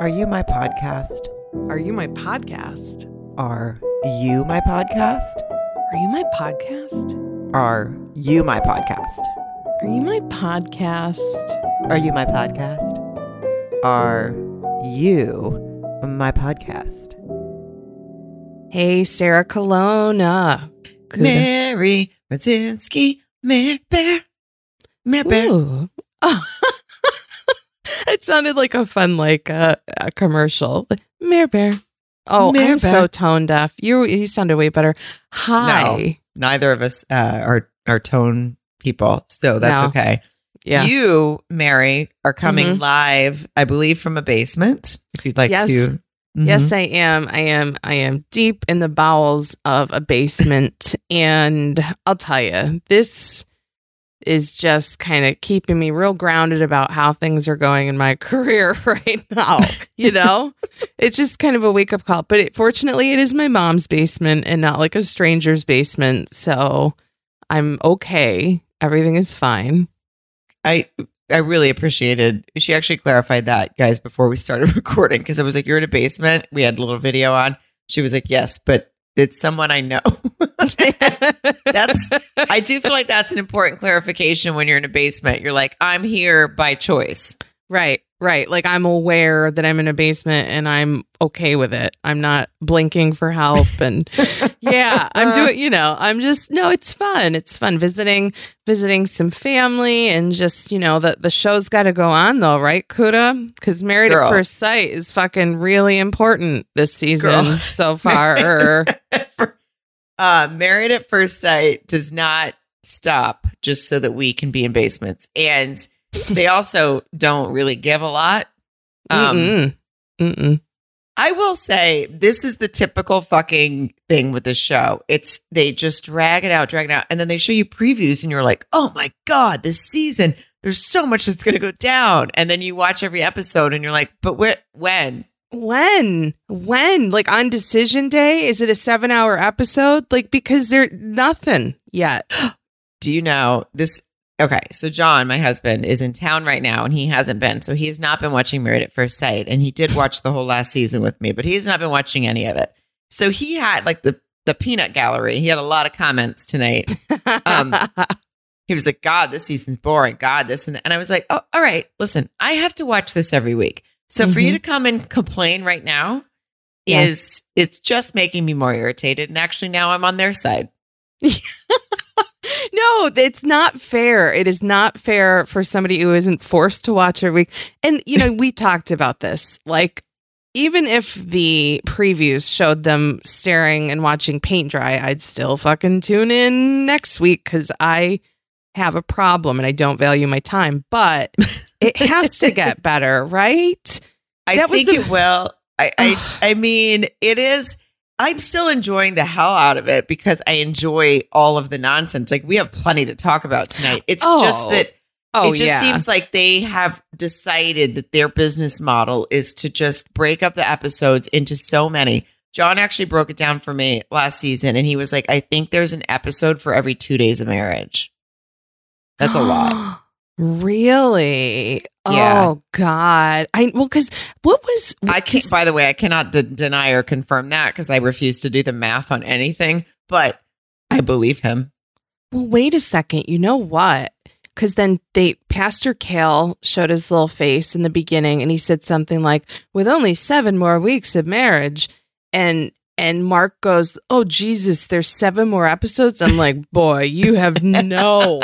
Are you my podcast? Are you my podcast? Are you my podcast? Are you my podcast? Are you my podcast? Are you my podcast? Are you my podcast? Are you my podcast? Hey, Sarah Colonna. Good- Mary Radzinski, Mary Bear, Mary Bear. Ooh. it sounded like a fun, like uh, a commercial. Mare Bear. Oh, Mare I'm so tone deaf. You you sounded way better. Hi. Neither of us uh, are are tone people, so that's No. okay. Yeah. You, Mary, are coming Mhm. live, I believe, from a basement. If you'd like Yes. to. Yes, Mhm. I am. I am. I am deep in the bowels of a basement. and I'll tell you, this is just kind of keeping me real grounded about how things are going in my career right now. You know, it's just kind of a wake up call. But it, fortunately, it is my mom's basement and not like a stranger's basement. So I'm okay. Everything is fine. I I really appreciated. She actually clarified that, guys, before we started recording because I was like, "You're in a basement." We had a little video on. She was like, "Yes, but it's someone I know." that's. I do feel like that's an important clarification when you're in a basement. You're like, "I'm here by choice." Right, right. Like I'm aware that I'm in a basement and I'm okay with it. I'm not blinking for help and yeah, I'm doing, you know, I'm just no, it's fun. It's fun visiting visiting some family and just, you know, the the show's got to go on though, right? Kuda cuz Married Girl. at First Sight is fucking really important this season Girl. so far. uh, Married at First Sight does not stop just so that we can be in basements, and they also don't really give a lot. Um, Mm-mm. Mm-mm. I will say this is the typical fucking thing with the show. It's they just drag it out, drag it out, and then they show you previews, and you're like, "Oh my god, this season, there's so much that's going to go down." And then you watch every episode, and you're like, "But where? When? When? When? Like on decision day? Is it a seven hour episode? Like because there's nothing yet. Do you know this?" Okay, so John, my husband, is in town right now, and he hasn't been. So he has not been watching Married at First Sight, and he did watch the whole last season with me, but he has not been watching any of it. So he had like the the peanut gallery. He had a lot of comments tonight. Um, he was like, God, this season's boring. God, this and that. And I was like, oh, all right, listen, I have to watch this every week. So for you Mhm. to come and complain right now Yeah. is it's just making me more irritated. And actually now I'm on their side. no, it's not fair. It is not fair for somebody who isn't forced to watch every week. And you know, we talked about this. Like, even if the previews showed them staring and watching paint dry, I'd still fucking tune in next week because I have a problem and I don't value my time. But it has to get better, right? I That think the- it will. I, I I mean, it is I'm still enjoying the hell out of it because I enjoy all of the nonsense. Like we have plenty to talk about tonight. It's just Oh. that Oh, it just yeah. seems like they have decided that their business model is to just break up the episodes into so many. John actually broke it down for me last season and he was like, I think there's an episode for every two days of marriage. That's a lot. Really? Yeah. Oh God! I well, because what was I can't, by the way, I cannot de- deny or confirm that because I refuse to do the math on anything, but I believe him. Well, wait a second. You know what? Because then they Pastor Cal showed his little face in the beginning, and he said something like, "With only seven more weeks of marriage," and and Mark goes, "Oh Jesus, there's seven more episodes." I'm like, "Boy, you have no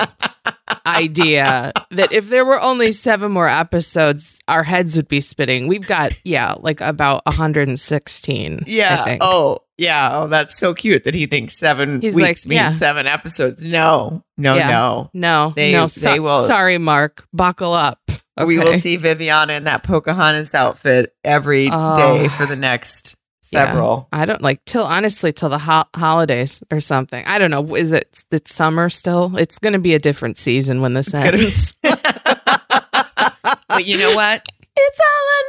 idea that if there were only seven more episodes, our heads would be spitting." We've got yeah, like about 116. I Yeah. Oh, yeah. Oh, that's so cute that he thinks seven He's weeks like, means yeah. seven episodes. No, no, Yeah. no. No, They- no. they so- will- Sorry, Mark. Buckle up. We will see Viviana in that Pocahontas outfit every oh. day Oh. for the next Yeah. several. I don't like till honestly till the ho- holidays or something. I don't know. Is it it's summer still? It's going to be a different season when this It's gonna ends. be- but you know what? it's all or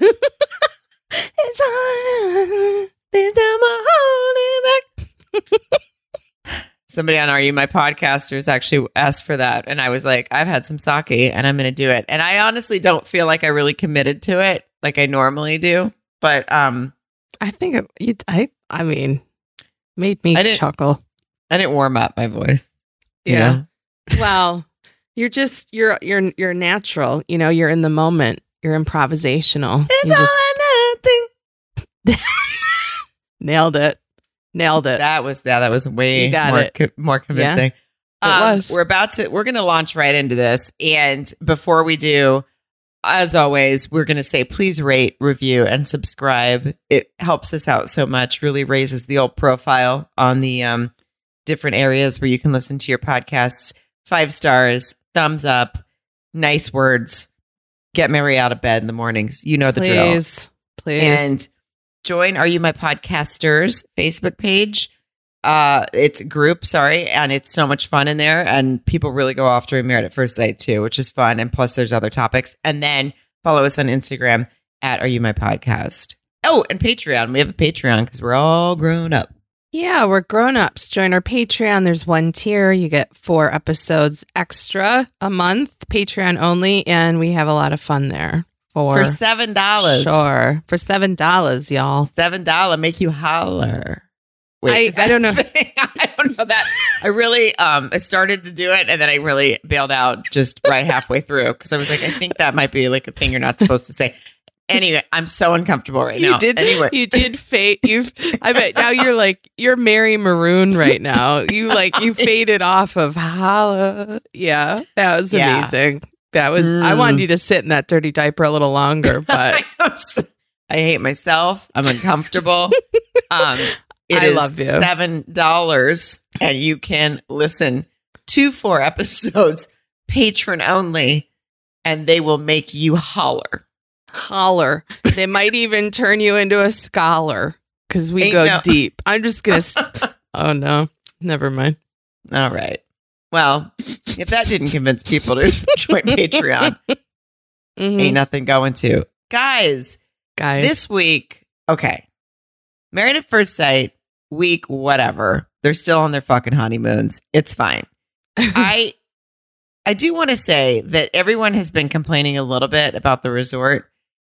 nothing. it's all or nothing. There's no more holding back. somebody on Are You My Podcasters actually asked for that. And I was like, I've had some sake and I'm going to do it. And I honestly don't feel like I really committed to it like I normally do. But um, I think it, I I mean made me I chuckle. I didn't warm up my voice. you Yeah. know? well, you're just you're you're you're natural. You know, you're in the moment. You're improvisational. It's You all just nothing. nailed it. Nailed it. That was yeah, that was way more co- more convincing. Um, it was. We're about to we're going to launch right into this, and before we do, as always, we're going to say please rate, review, and subscribe. It helps us out so much. Really raises the old profile on the um, different areas where you can listen to your podcasts. Five stars, thumbs up, nice words. Get Mary out of bed in the mornings. You know the drill please. Please. and join are you my podcasters facebook page uh it's group sorry and it's so much fun in there and people really go off during married at first sight too which is fun and plus there's other topics and then follow us on instagram at are you my podcast oh and patreon we have a patreon because we're all grown up Yeah, we're grown ups. Join our Patreon. There's one tier. You get four episodes extra a month, Patreon only, and we have a lot of fun there. For, for seven dollars sure, for seven dollars, y'all. seven dollar make you holler I- is that I don't know. I don't know that. I really, um, I started to do it and then I really bailed out just right halfway through because I was like, I think that might be like a thing you're not supposed to say. Anyway, I'm so uncomfortable right now. You did. Anyway, You did fade. You've. I bet now you're like you're Mary Maroon right now. You like you faded off of holla. Yeah, that was Yeah. amazing. That was. I Mm. wanted you to sit in that dirty diaper a little longer, but I hate myself. I'm uncomfortable. um, it I is love you. seven dollars, and you can listen to four episodes, Patreon only, and they will make you holler. holler. They might even turn you into a scholar because we Ain't go no- deep. I'm just gonna. oh no, never mind. All right. Well, if that didn't convince people to join Patreon, Mhm. ain't nothing going to. Guys, Guys, this week, okay. Married at First Sight, week, whatever. They're still on their fucking honeymoons. It's fine. I I do want to say that everyone has been complaining a little bit about the resort,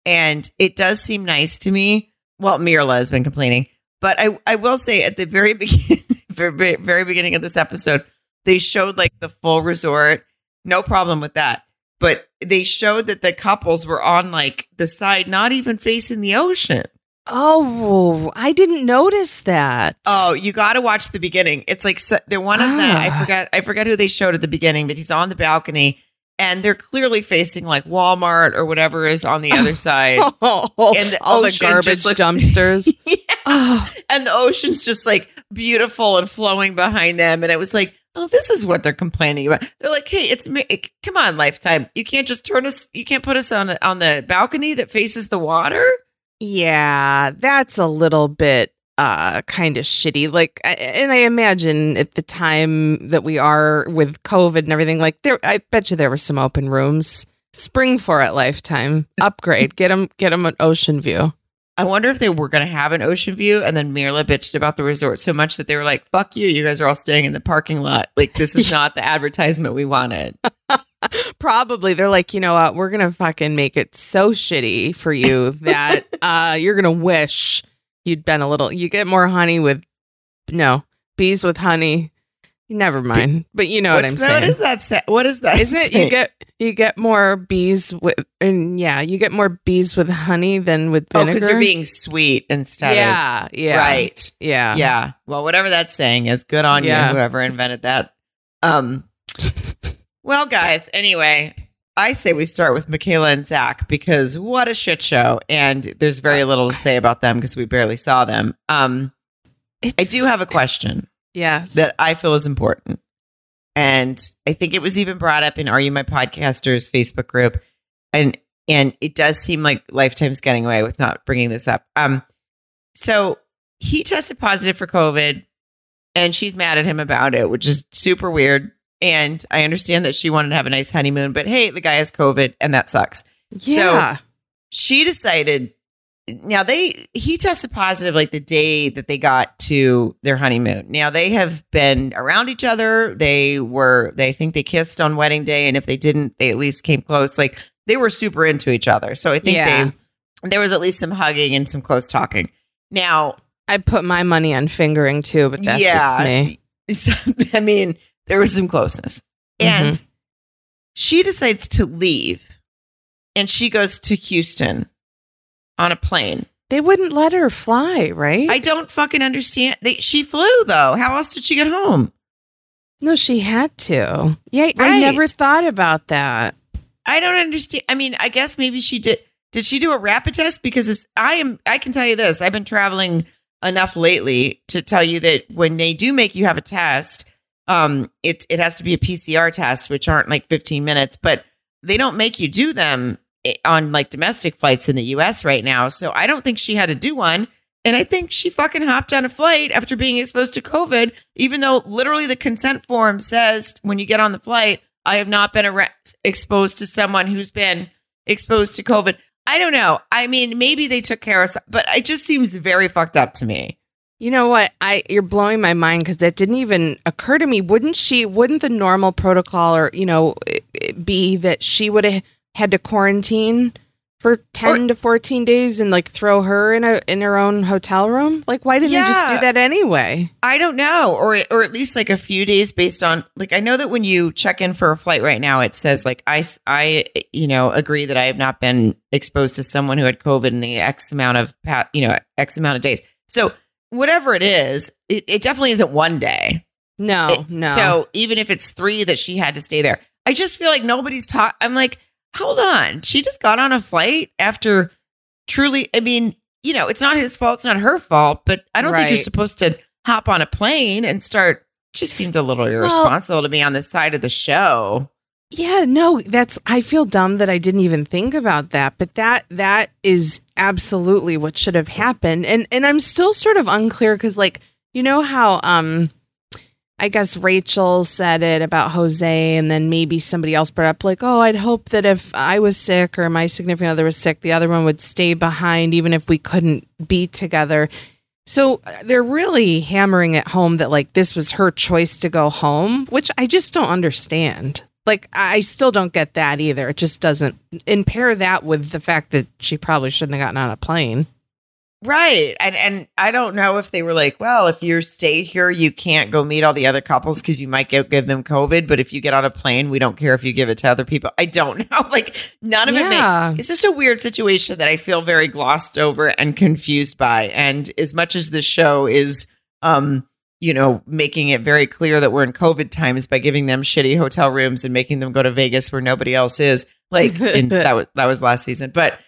and it does seem nice to me. Well, Myrla has been complaining, but I I will say at the very beginning, very very beginning of this episode, they showed like the full resort. No problem with that. But they showed that the couples were on like the side, not even facing the ocean. Oh, I didn't notice that. Oh, you got to watch the beginning. It's like they're one of them. I Ah. forgot. I forgot who they showed at the beginning, but he's on the balcony, and they're clearly facing like Walmart or whatever is on the other side. And the all the garbage looked- dumpsters. Yeah. oh, And the ocean's just like beautiful and flowing behind them, and it was like, oh, this is what they're complaining about. They're like, hey, it's me. Come on, Lifetime. You can't just turn us. You can't put us on on the balcony that faces the water. Yeah, that's a little bit uh kind of shitty like and i imagine at the time that we are with covid and everything like there i bet you there were some open rooms spring for it lifetime upgrade get them get them an ocean view I wonder if they were going to have an ocean view, and then Myrla bitched about the resort so much that they were like, "Fuck you! You guys are all staying in the parking lot. Like this is not the advertisement we wanted." probably they're like you know what we're gonna fucking make it so shitty for you that uh you're gonna wish you'd been a little you get more honey with no bees with honey never mind but you know what i'm What's that- saying What is that? Say? What is that? Isn't it saying? you get you get more bees with and yeah, you get more bees with honey than with oh, because you're being sweet instead yeah, of yeah, right. yeah, Yeah. Well, whatever that's saying is good on Yeah. you, whoever invented that. Um. Well, guys. Anyway, I say we start with Michaela and Zach because what a shit show, and there's very little to say about them because we barely saw them. Um. I do have a question. yes. that I feel is important. And I think it was even brought up in Are You My Podcasters Facebook group. And and it does seem like Lifetime's getting away with not bringing this up. Um so he tested positive for COVID and she's mad at him about it, which is super weird. And I understand that she wanted to have a nice honeymoon, but hey, the guy has COVID and that sucks. yeah, She decided now they he tested positive like the day that they got to their honeymoon. Now they have been around each other. They were they think they kissed on wedding day, and if they didn't, they at least came close. Like they were super into each other. So I think Yeah. they there was at least some hugging and some close talking. Now, I put my money on fingering too, but that's just me. I mean, there was some closeness. Mm-hmm. And she decides to leave and she goes to Houston on a plane. They wouldn't let her fly, right? I don't fucking understand. They, she flew though. How else did she get home? no, she had to. Yeah, I never thought about that. I don't understand. I mean, I guess maybe she did. Did she do a rapid test? Because it's, I am. I can tell you this. I've been traveling enough lately to tell you that when they do make you have a test, um, it it has to be a PCR test, which aren't like 15 minutes, but they don't make you do them on like domestic flights in the U.S. right now. So I don't think she had to do one. And I think she fucking hopped on a flight after being exposed to COVID, even though literally the consent form says when you get on the flight, I have not been exposed to someone who's been exposed to COVID. I don't know. I mean, maybe they took care of, but it just seems very fucked up to me. You know what? I you're blowing my mind because that didn't even occur to me. Wouldn't she? Wouldn't the normal protocol, or you know, it- it be that she would have had to quarantine for ten to fourteen days and like throw her in a in her own hotel room? Like, why didn't they just do that anyway? I don't know, or or at least like a few days based on like I know that when you check in for a flight right now, it says like I I you know agree that I have not been exposed to someone who had COVID in the X amount of you know X amount of days. So whatever it is, it, it definitely isn't one day. No, It- no. So even if it's three that she had to stay there, I just feel like nobody's taught. I'm like, hold on, she just got on a flight after truly. I mean, you know, it's not his fault, it's not her fault, but I don't think you're supposed to hop on a plane and start. Just seemed a little irresponsible to me on the side of the show. Yeah, no, that's I feel dumb that I didn't even think about that, but that that is absolutely what should have happened. And and I'm still sort of unclear cuz like you know how um I guess Rachel said it about Jose and then maybe somebody else brought up like, "Oh, I'd hope that if I was sick or my significant other was sick, the other one would stay behind even if we couldn't be together." So uh, they're really hammering it home that like this was her choice to go home, which I just don't understand. Like I still don't get that either. It just doesn't and pair that with the fact that she probably shouldn't have gotten on a plane. Right. And and I don't know if they were like, well, if you stay here, you can't go meet all the other couples because you might get, give them COVID. But if you get on a plane, we don't care if you give it to other people. I don't know. Like none of it makes it's just a weird situation that I feel very glossed over and confused by. And as much as this show is um, you know, making it very clear that we're in COVID times by giving them shitty hotel rooms and making them go to Vegas where nobody else is. Like that was that was last season. But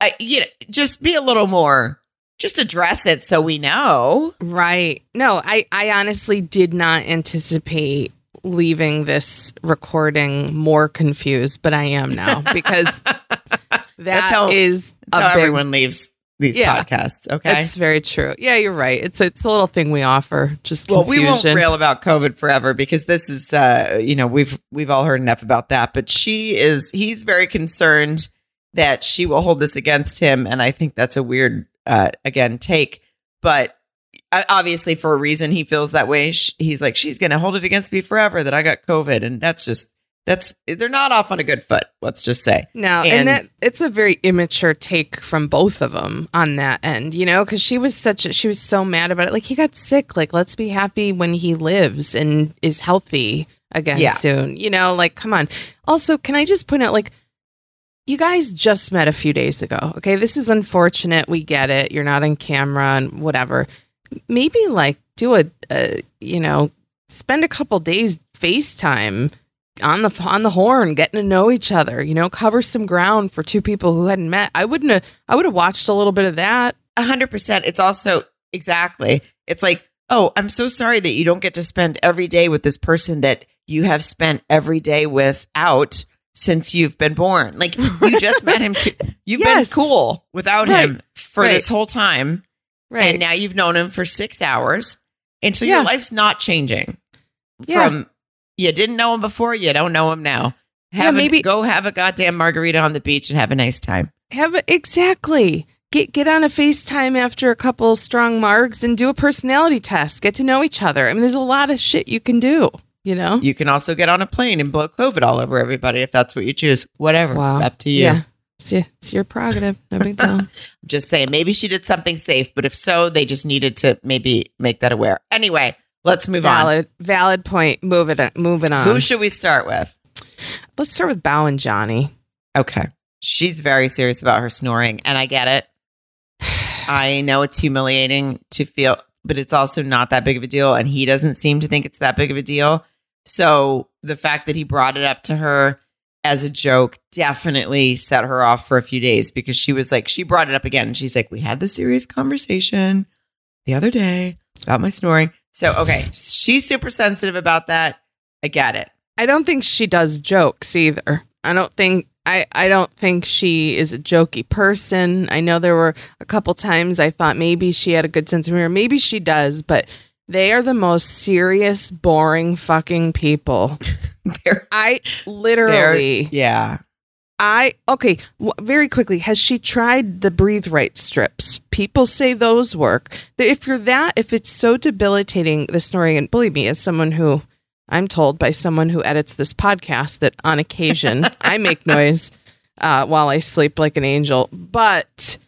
I you know, just be a little more just address it so we know. Right. No, I I honestly did not anticipate leaving this recording more confused, but I am now because that how- is That's a how big everyone leaves these Yeah. podcasts. Okay. It's very true. Yeah, you're right. It's it's a little thing we offer. Just well, we won't rail about COVID forever because this is, uh, you know, we've we've all heard enough about that. But she is, he's very concerned that she will hold this against him, and I think that's a weird, uh, again, take. But uh, obviously, for a reason, he feels that way. He's like, she's going to hold it against me forever that I got COVID, and that's just that's they're not off on a good foot. Let's just say. No, And- and, that it's a very immature take from both of them on that end, you know, because she was such a, she was so mad about it. Like he got sick. Like let's be happy when he lives and is healthy again Yeah. soon. You know, like come on. Also, can I just point out, like, you guys just met a few days ago. Okay, this is unfortunate. We get it. You're not on camera and whatever. Maybe like do a, a you know, spend a couple days FaceTime on the on the horn, getting to know each other. You know, cover some ground for two people who hadn't met. I wouldn't have. I would have watched a little bit of that. A hundred percent. It's also exactly. It's like, oh, I'm so sorry that you don't get to spend every day with this person that you have spent every day without since you've been born. Like you just met him. Too. You've Yes. been cool without Right. him for Right. this whole time, right? and now you've known him for six hours, and so Yeah. your life's not changing. Yeah. From you didn't know him before, you don't know him now. Yeah, Have a- maybe- go have a goddamn margarita on the beach and have a nice time. have exactly get get on a FaceTime after a couple strong margs and do a personality test. Get to know each other. I mean, there's a lot of shit you can do. You know, You can also get on a plane and blow COVID all over everybody if that's what you choose. Whatever. Wow. Up to you. yeah, it's your, it's your prerogative. No big deal. Just saying, maybe she did something safe, but if so, they just needed to maybe make that aware. Anyway, let's move on. valid, valid point. Move it. Moving on. on. Who should we start with? Let's start with Bao and Johnny. Okay. She's very serious about her snoring, and I get it. I know it's humiliating to feel, but it's also not that big of a deal. And he doesn't seem to think it's that big of a deal. So the fact that he brought it up to her as a joke definitely set her off for a few days because she was like, she brought it up again. And she's like, we had this serious conversation the other day about my snoring. So, okay, she's super sensitive about that. I get it. I don't think she does jokes either. I don't think I, I don't think she is a jokey person. I know there were a couple times I thought maybe she had a good sense of humor. Maybe she does, but they are the most serious, boring fucking people. I literally, yeah. I okay. W- very quickly, has she tried the breathe right strips? People say those work. If you're that, if it's so debilitating, the snoring, and believe me, as someone who I'm told by someone who edits this podcast that on occasion I make noise uh, while I sleep like an angel. But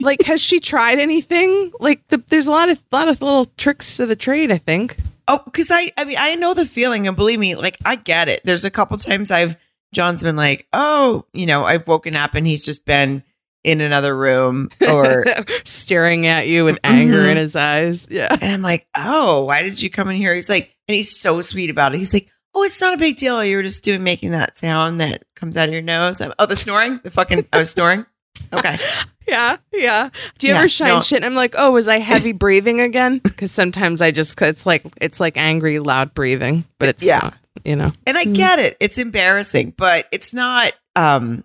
like, has she tried anything? Like, the, there's a lot of lot of little tricks of the trade. I think. Oh, because I, I mean, I know the feeling, and believe me, like I get it. There's a couple times I've John's been like, oh, you know, I've woken up and he's just been in another room, or staring at you with anger Mhm. in his eyes. Yeah. and I'm like, oh, why did you come in here? He's like, and he's so sweet about it. He's like, oh, it's not a big deal. You were just doing making that sound that comes out of your nose. I'm, oh, the snoring, the fucking, I was snoring. Okay, Yeah, yeah. Do you Yeah, ever shine no. shit? And I'm like, oh, was I heavy breathing again? Because sometimes I just it's like it's like angry, loud breathing, but it's Yeah. not, you know. and I Mhm. get it. It's embarrassing, but it's not. Um,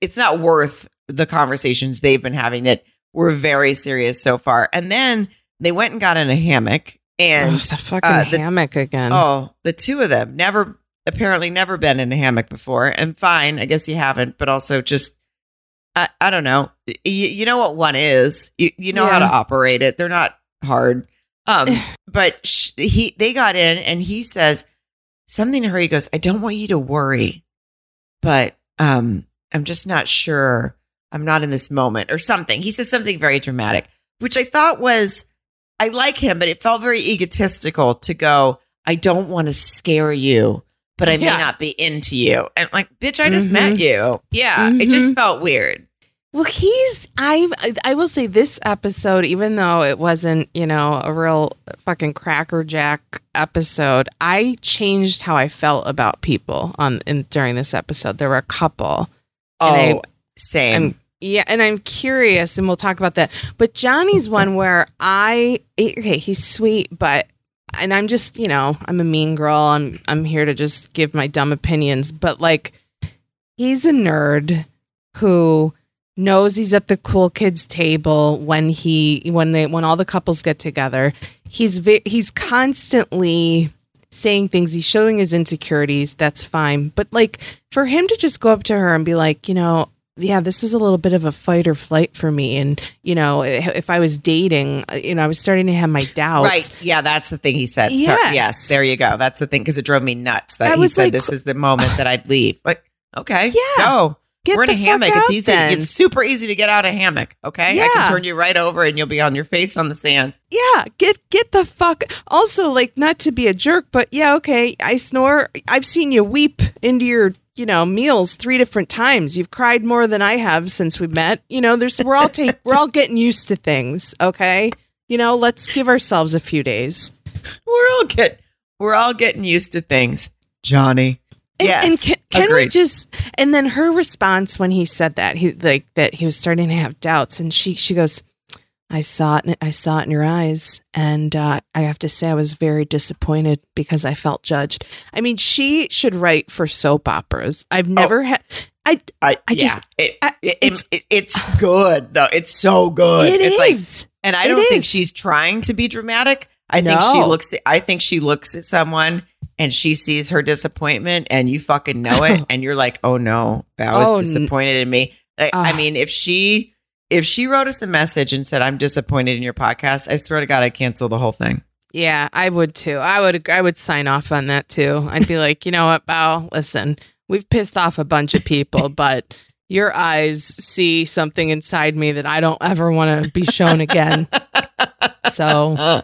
it's not worth the conversations they've been having that were very serious so far. And then they went and got in a hammock, and Ugh, the fucking uh, the- hammock again. oh, the two of them never apparently never been in a hammock before. And fine, I guess you haven't, but also just. I, I don't know. Y- you know what one is. You you know how to operate it. They're not hard. Um, but sh- he they got in and he says something to her. He goes, "I don't want you to worry, but um, I'm just not sure. I'm not in this moment or something." He says something very dramatic, which I thought was I like him, but it felt very egotistical to go. I don't want to scare you, but I Yeah. may not be into you. And like, bitch, I just Mhm. met you. Yeah, it just felt weird. Well, he's I I will say this episode, even though it wasn't you know a real fucking crackerjack episode, I changed how I felt about people on in during this episode. There were a couple. Oh, And I- oh, same. I'm yeah, and I'm curious, and we'll talk about that. But Johnny's one where I okay, he's sweet, but and I'm just you know I'm a mean girl. I'm I'm here to just give my dumb opinions, but like he's a nerd who knows he's at the cool kids table when he when they when all the couples get together. He's he's constantly saying things he's showing his insecurities that's fine but like for him to just go up to her and be like you know yeah this was a little bit of a fight or flight for me and you know if i was dating you know i was starting to have my doubts Right. Yeah, that's the thing he said. So- Yes. yes. There you go. That's the thing because it drove me nuts that I he said like- this is the moment that I'd leave. Like, okay, Yeah. go. Get We're in the a hammock. It's easy. then. It's super easy to get out of hammock. Okay, I can turn you right over and you'll be on your face on the sand. yeah get get the fuck also like not to be a jerk but yeah okay i snore i've seen you weep into your you know meals three different times you've cried more than i have since we met you know there's we're all take we're all getting used to things okay you know let's give ourselves a few days We're all get we're all getting used to things, Johnny. And, yes, and can, can we just and then her response when he said that he like that he was starting to have doubts and she she goes I saw it in- I saw it in your eyes and uh, I have to say I was very disappointed because I felt judged. I mean she should write for soap operas. I've never had I I, I just- yeah, it, I- it- it's- it- it's good though. It's so good. it it's like. And I don't think she's trying to be dramatic. I think she looks I think she looks at someone and she sees her disappointment and you fucking know it and you're like, "Oh no, Bao Oh, is disappointed in me." I, I mean, if she if she wrote us a message and said, I'm disappointed in your podcast, I swear to God, I'd cancel the whole thing. Yeah, I would too. I would I would sign off on that too. I'd be like, you know what, Bao, listen, we've pissed off a bunch of people, but your eyes see something inside me that I don't ever want to be shown again. So Uh,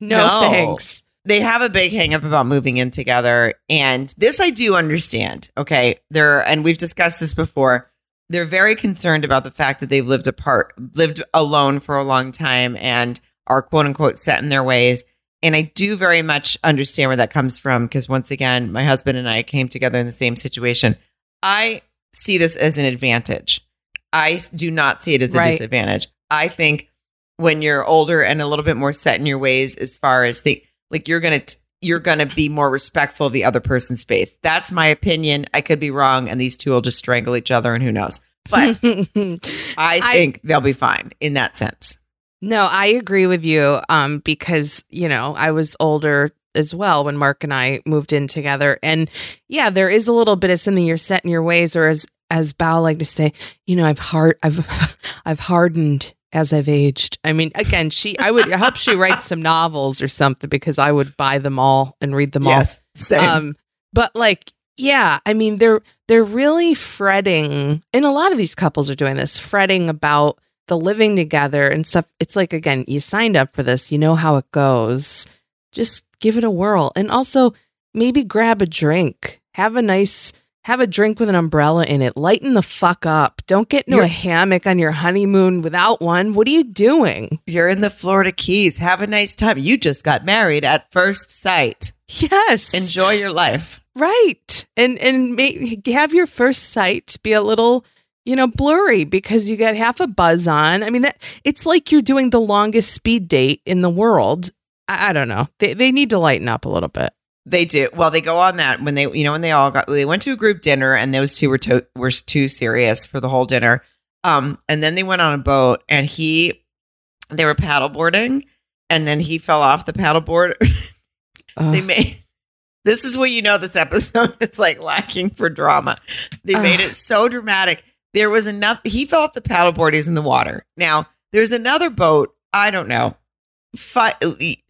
no, No. thanks. They have a big hang up about moving in together. And this I do understand. Okay. They're, and we've discussed this before. They're very concerned about the fact that they've lived apart, lived alone for a long time and are quote unquote set in their ways. And I do very much understand where that comes from because once again, my husband and I came together in the same situation. I see this as an advantage. I do not see it as a Right. disadvantage. I think when you're older and a little bit more set in your ways as far as the like you're gonna t- you're gonna be more respectful of the other person's space. That's my opinion. I could be wrong and these two will just strangle each other and who knows. But i I- think they'll be fine in that sense. No, I agree with you. Um, because you know I was older as well when Mark and I moved in together, and yeah, there is a little bit of something you're set in your ways, or as as Bao like to say, you know, I've hard, I've I've hardened as I've aged. I mean, again, she, I would I hope she writes some novels or something because I would buy them all and read them yes same all. Um, but like, yeah, I mean, they're they're really fretting, and a lot of these couples are doing this, fretting about the living together and stuff. It's like again, you signed up for this, you know how it goes. Just give it a whirl, and also maybe grab a drink, have a nice. Have a drink with an umbrella in it. Lighten the fuck up. Don't get into You're- a hammock on your honeymoon without one. What are you doing? you're in the florida keys have a nice time you just got married at first sight Yes. enjoy your life Right. And and may, have your first sight be a little, you know, blurry because you got half a buzz on. I mean that it's like you're doing the longest speed date in the world. I, I don't know. They they need to lighten up a little bit. They do. Well, they go on that when they, you know, when they all got, they went to a group dinner and those two were to, were too serious for the whole dinner. Um, and then they went on a boat and he, they were paddleboarding and then he fell off the paddleboard. they made, this is what you know this episode is like lacking for drama. They made it so dramatic. There was enough, he fell off the paddleboard, he's in the water. Now, there's another boat, I don't know, fi-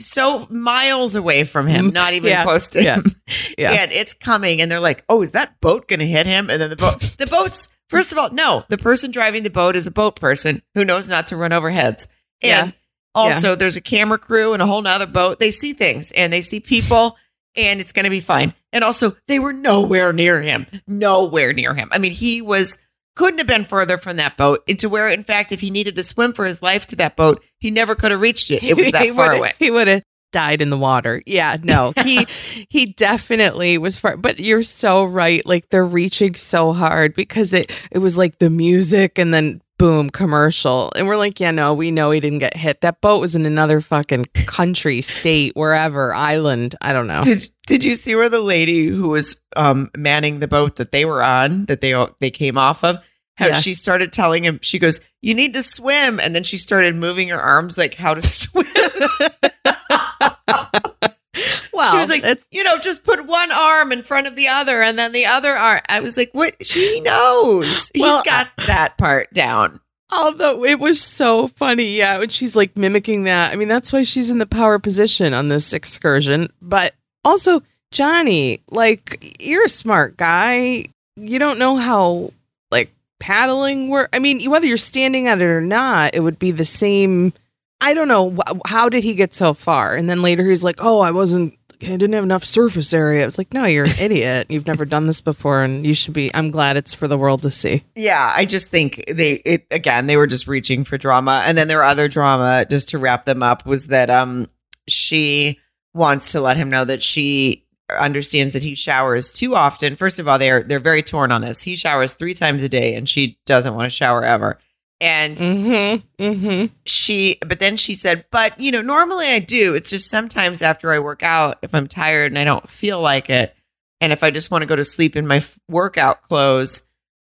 so miles away from him, Mm, not even yeah, close to yeah, him. yeah. And it's coming, and they're like, "Oh, is that boat going to hit him?" And then the boat, the boat's first of all, no, the person driving the boat is a boat person who knows not to run over heads. And Yeah. also, there's a camera crew and a whole nother boat. They see things and they see people, and it's going to be fine. And also, they were nowhere near him, nowhere near him. I mean, he was couldn't have been further from that boat into where, in fact, if he needed to swim for his life to that boat, he never could have reached it. It was that far away. He would have died in the water. Yeah, no. He he definitely was far but you're so right. Like they're reaching so hard because it it was like the music and then boom, commercial. And we're like, yeah, no, we know he didn't get hit. That boat was in another fucking country, state, wherever, island. I don't know. Did Did you see where the lady who was um, manning the boat that they were on, that they they came off of, how Yeah. she started telling him, she goes, "You need to swim," and then she started moving her arms like how to swim. well, she was like, you know, just put one arm in front of the other, and then the other arm. I was like, what? She knows. Well, He's got uh, that part down. Although it was so funny, yeah, when she's like mimicking that. I mean, that's why she's in the power position on this excursion. But also, Johnny, like, you're a smart guy. You don't know how, like, paddling work. I mean, whether you're standing at it or not, it would be the same. I don't know. How did he get so far? And then later he's like, oh, I wasn't. I didn't have enough surface area. I was like, no, you're an idiot. You've never done this before, and you should be. I'm glad it's for the world to see. Yeah, I just think they it again they were just reaching for drama. And then their other drama, just to wrap them up, was that um she wants to let him know that she understands that he showers too often. First of all, they're they're very torn on this. He showers three times a day and she doesn't want to shower ever. And Mm-hmm. Mm-hmm. she but then she said but you know normally i do it's just sometimes after i work out if i'm tired and i don't feel like it and if i just want to go to sleep in my f- workout clothes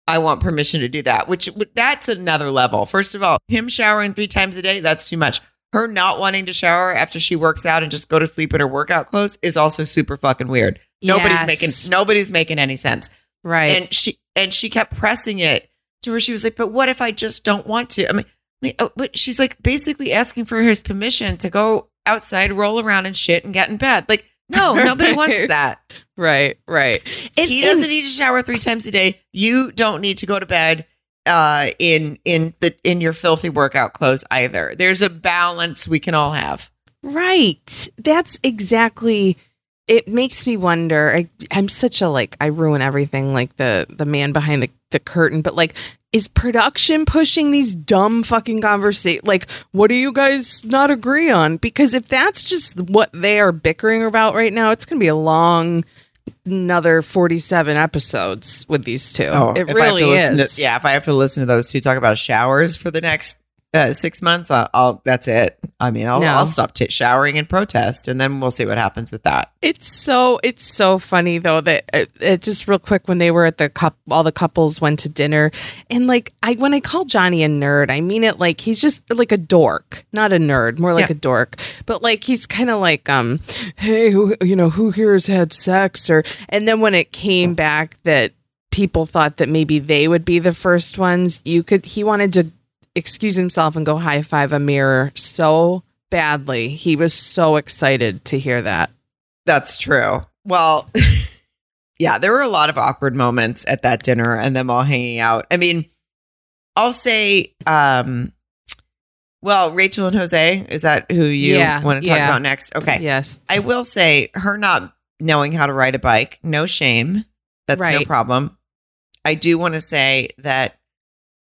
i want permission to do that which that's another level first of all him showering three times a day that's too much her not wanting to shower after she works out and just go to sleep in her workout clothes is also super fucking weird nobody's Yes. making nobody's making any sense Right. and she and she kept pressing it to where she was like, "But what if I just don't want to?" I mean, like, oh, but she's like basically asking for his permission to go outside, roll around and shit, and get in bed. Like, no, nobody wants that. Right, right. And, he doesn't need to shower three times a day. You don't need to go to bed uh in in the in your filthy workout clothes either. There's a balance we can all have. Right. That's exactly it makes me wonder. I, I'm such a like I ruin everything like the the man behind the, the curtain, but like is production pushing these dumb fucking conversations? Like, what do you guys not agree on? Because if that's just what they are bickering about right now, it's going to be a long, another 47 episodes with these two. Oh, it Oh, if I have to really is. To, yeah, if I have to listen to those two talk about showers for the next uh, six months, I'll, I'll that's it. I mean, I'll, No. I'll stop t- showering and protest, and then we'll see what happens with that. It's so it's so funny though that it, it just real quick when they were at the cup all the couples went to dinner and like I when I call Johnny a nerd I mean it like he's just like a dork not a nerd more like Yeah. a dork but like he's kind of like um hey who you know who here has had sex or and then when it came back that people thought that maybe they would be the first ones you could he wanted to excuse himself and go high five a mirror so badly he was so excited to hear that That's true. Well, yeah, there were a lot of awkward moments at that dinner and them all hanging out. I mean, I'll say, um, well, Rachel and Jose, is that who you Yeah, want to talk yeah. about next? Okay. Yes. I will say her not knowing how to ride a bike, no shame. That's no problem. I do want to say that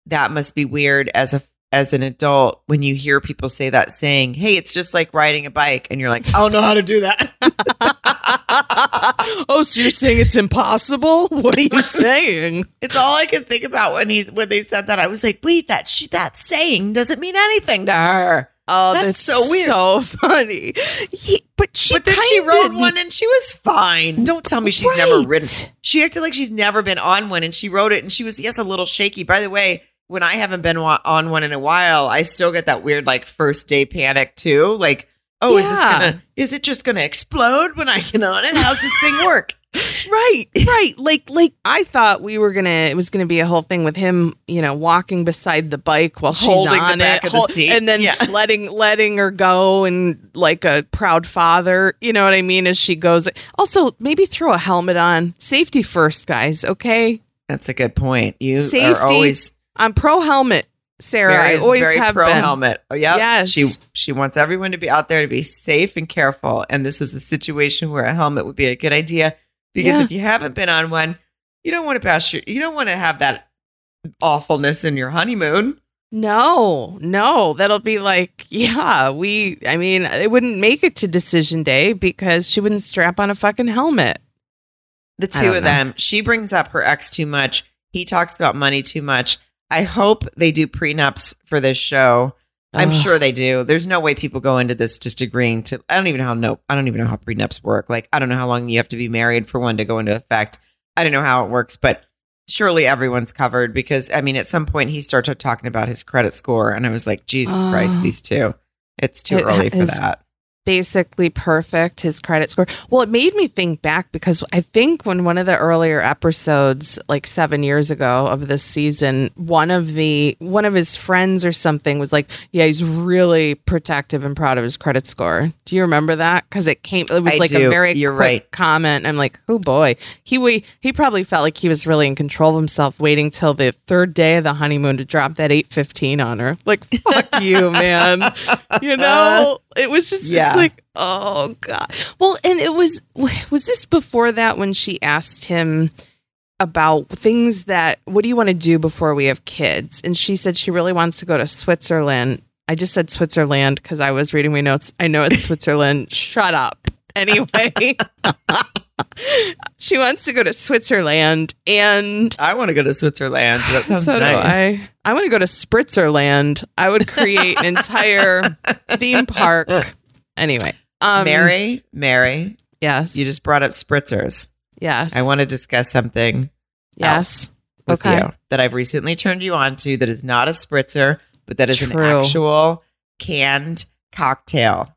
that must be weird as a as an adult when you hear people say that saying, "Hey, it's just like riding a bike," and you're like, "I don't know how to do that." oh, so you're saying it's impossible? What are you saying? It's all I could think about when he's when they said that. I was like, "Wait, that she, that saying doesn't mean anything to her." Oh, That's that's, so weird. So funny. He- but she, but then she rode one and she was fine. Don't tell me she's never Right. ridden. She acted like she's never been on one and she rode it and she was, yes, a little shaky. By the way, when I haven't been wa- on one in a while, I still get that weird like first day panic too. Like, oh, is this gonna, is it just gonna explode when I get on it? How's this thing work? Right, right. Like, like I thought we were gonna. It was gonna be a whole thing with him, you know, walking beside the bike while she's Holding the on back it, of the seat. and then Yeah. letting letting her go and like a proud father. You know what I mean? As she goes. Also, maybe throw a helmet on. Safety first, guys. Okay, That's a good point. You Safety. are always I'm pro helmet, Sarah. Mary I always very have pro been. helmet. Oh, yeah. Yes. She she wants everyone to be out there to be safe and careful. And this is a situation where a helmet would be a good idea because Yeah. if you haven't been on one, you don't want to pass your you don't want to have that awfulness in your honeymoon. No, no, that'll be like, yeah, we, I mean, it wouldn't make it to decision day because she wouldn't strap on a fucking helmet. The two of know. them, she brings up her ex too much. He talks about money too much. I hope they do prenups for this show. I'm Ugh. sure they do. There's no way people go into this just agreeing to. I don't even know how no. I don't even know how prenups work. Like I don't know how long you have to be married for one to go into effect. I don't know how it works, but surely everyone's covered because I mean, at some point he started talking about his credit score, and I was like, Jesus Oh. Christ, these two. It's too It early for that. Basically perfect, his credit score. Well, it made me think back because I think when one of the earlier episodes, like seven years ago of this season, one of the one of his friends or something was like, "Yeah, he's really protective and proud of his credit score." Do you remember that? Because it came, it was I like do. a very You're quick right. comment. I'm like, "Oh boy, he we he probably felt like he was really in control of himself, waiting till the third day of the honeymoon to drop that eight fifteen on her." Like, fuck you, man. You uh, know, it was just Yeah. Like, oh god. Well, and it was was this before that when she asked him about things that what do you want to do before we have kids? And she said she really wants to go to Switzerland. I just said Switzerland because I was reading my notes. I know it's Switzerland. Shut up. Anyway, she wants to go to Switzerland, and I want to go to Switzerland. That sounds so nice. I. I want to go to Spritzerland. I would create an entire theme park. Anyway, um, Mary, Mary, Yes. you just brought up spritzers. yes. I want to discuss something Yes. with Okay. you that I've recently turned you on to that is not a spritzer, but that is an actual canned cocktail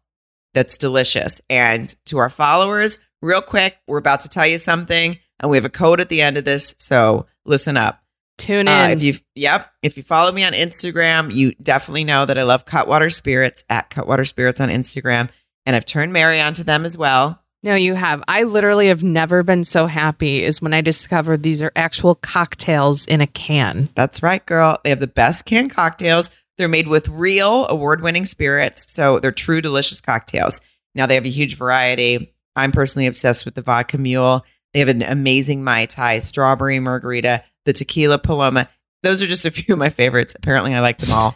that's delicious. And to our followers, real quick, we're about to tell you something, and we have a code at the end of this. So listen up. Tune in. Uh, if you, yep, if you follow me on Instagram, you definitely know that I love Cutwater Spirits at Cutwater Spirits on Instagram, and I've turned Mary onto them as well. no, you have. I literally have never been so happy as when I discovered these are actual cocktails in a can. That's right, girl. They have the best canned cocktails. They're made with real award-winning spirits, so they're true delicious cocktails. Now they have a huge variety. I'm personally obsessed with the vodka mule. They have an amazing mai tai, strawberry margarita, the tequila paloma. Those are just a few of my favorites. Apparently, I like them all.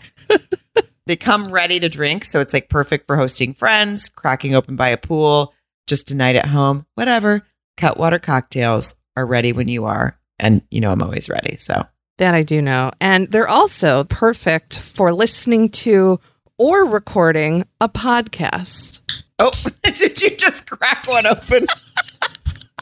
they come ready to drink, so it's like perfect for hosting friends, cracking open by a pool, just a night at home, whatever. Cutwater cocktails are ready when you are, and you know I'm always ready. So That I do know. And they're also perfect for listening to or recording a podcast. Oh, did you just crack one open?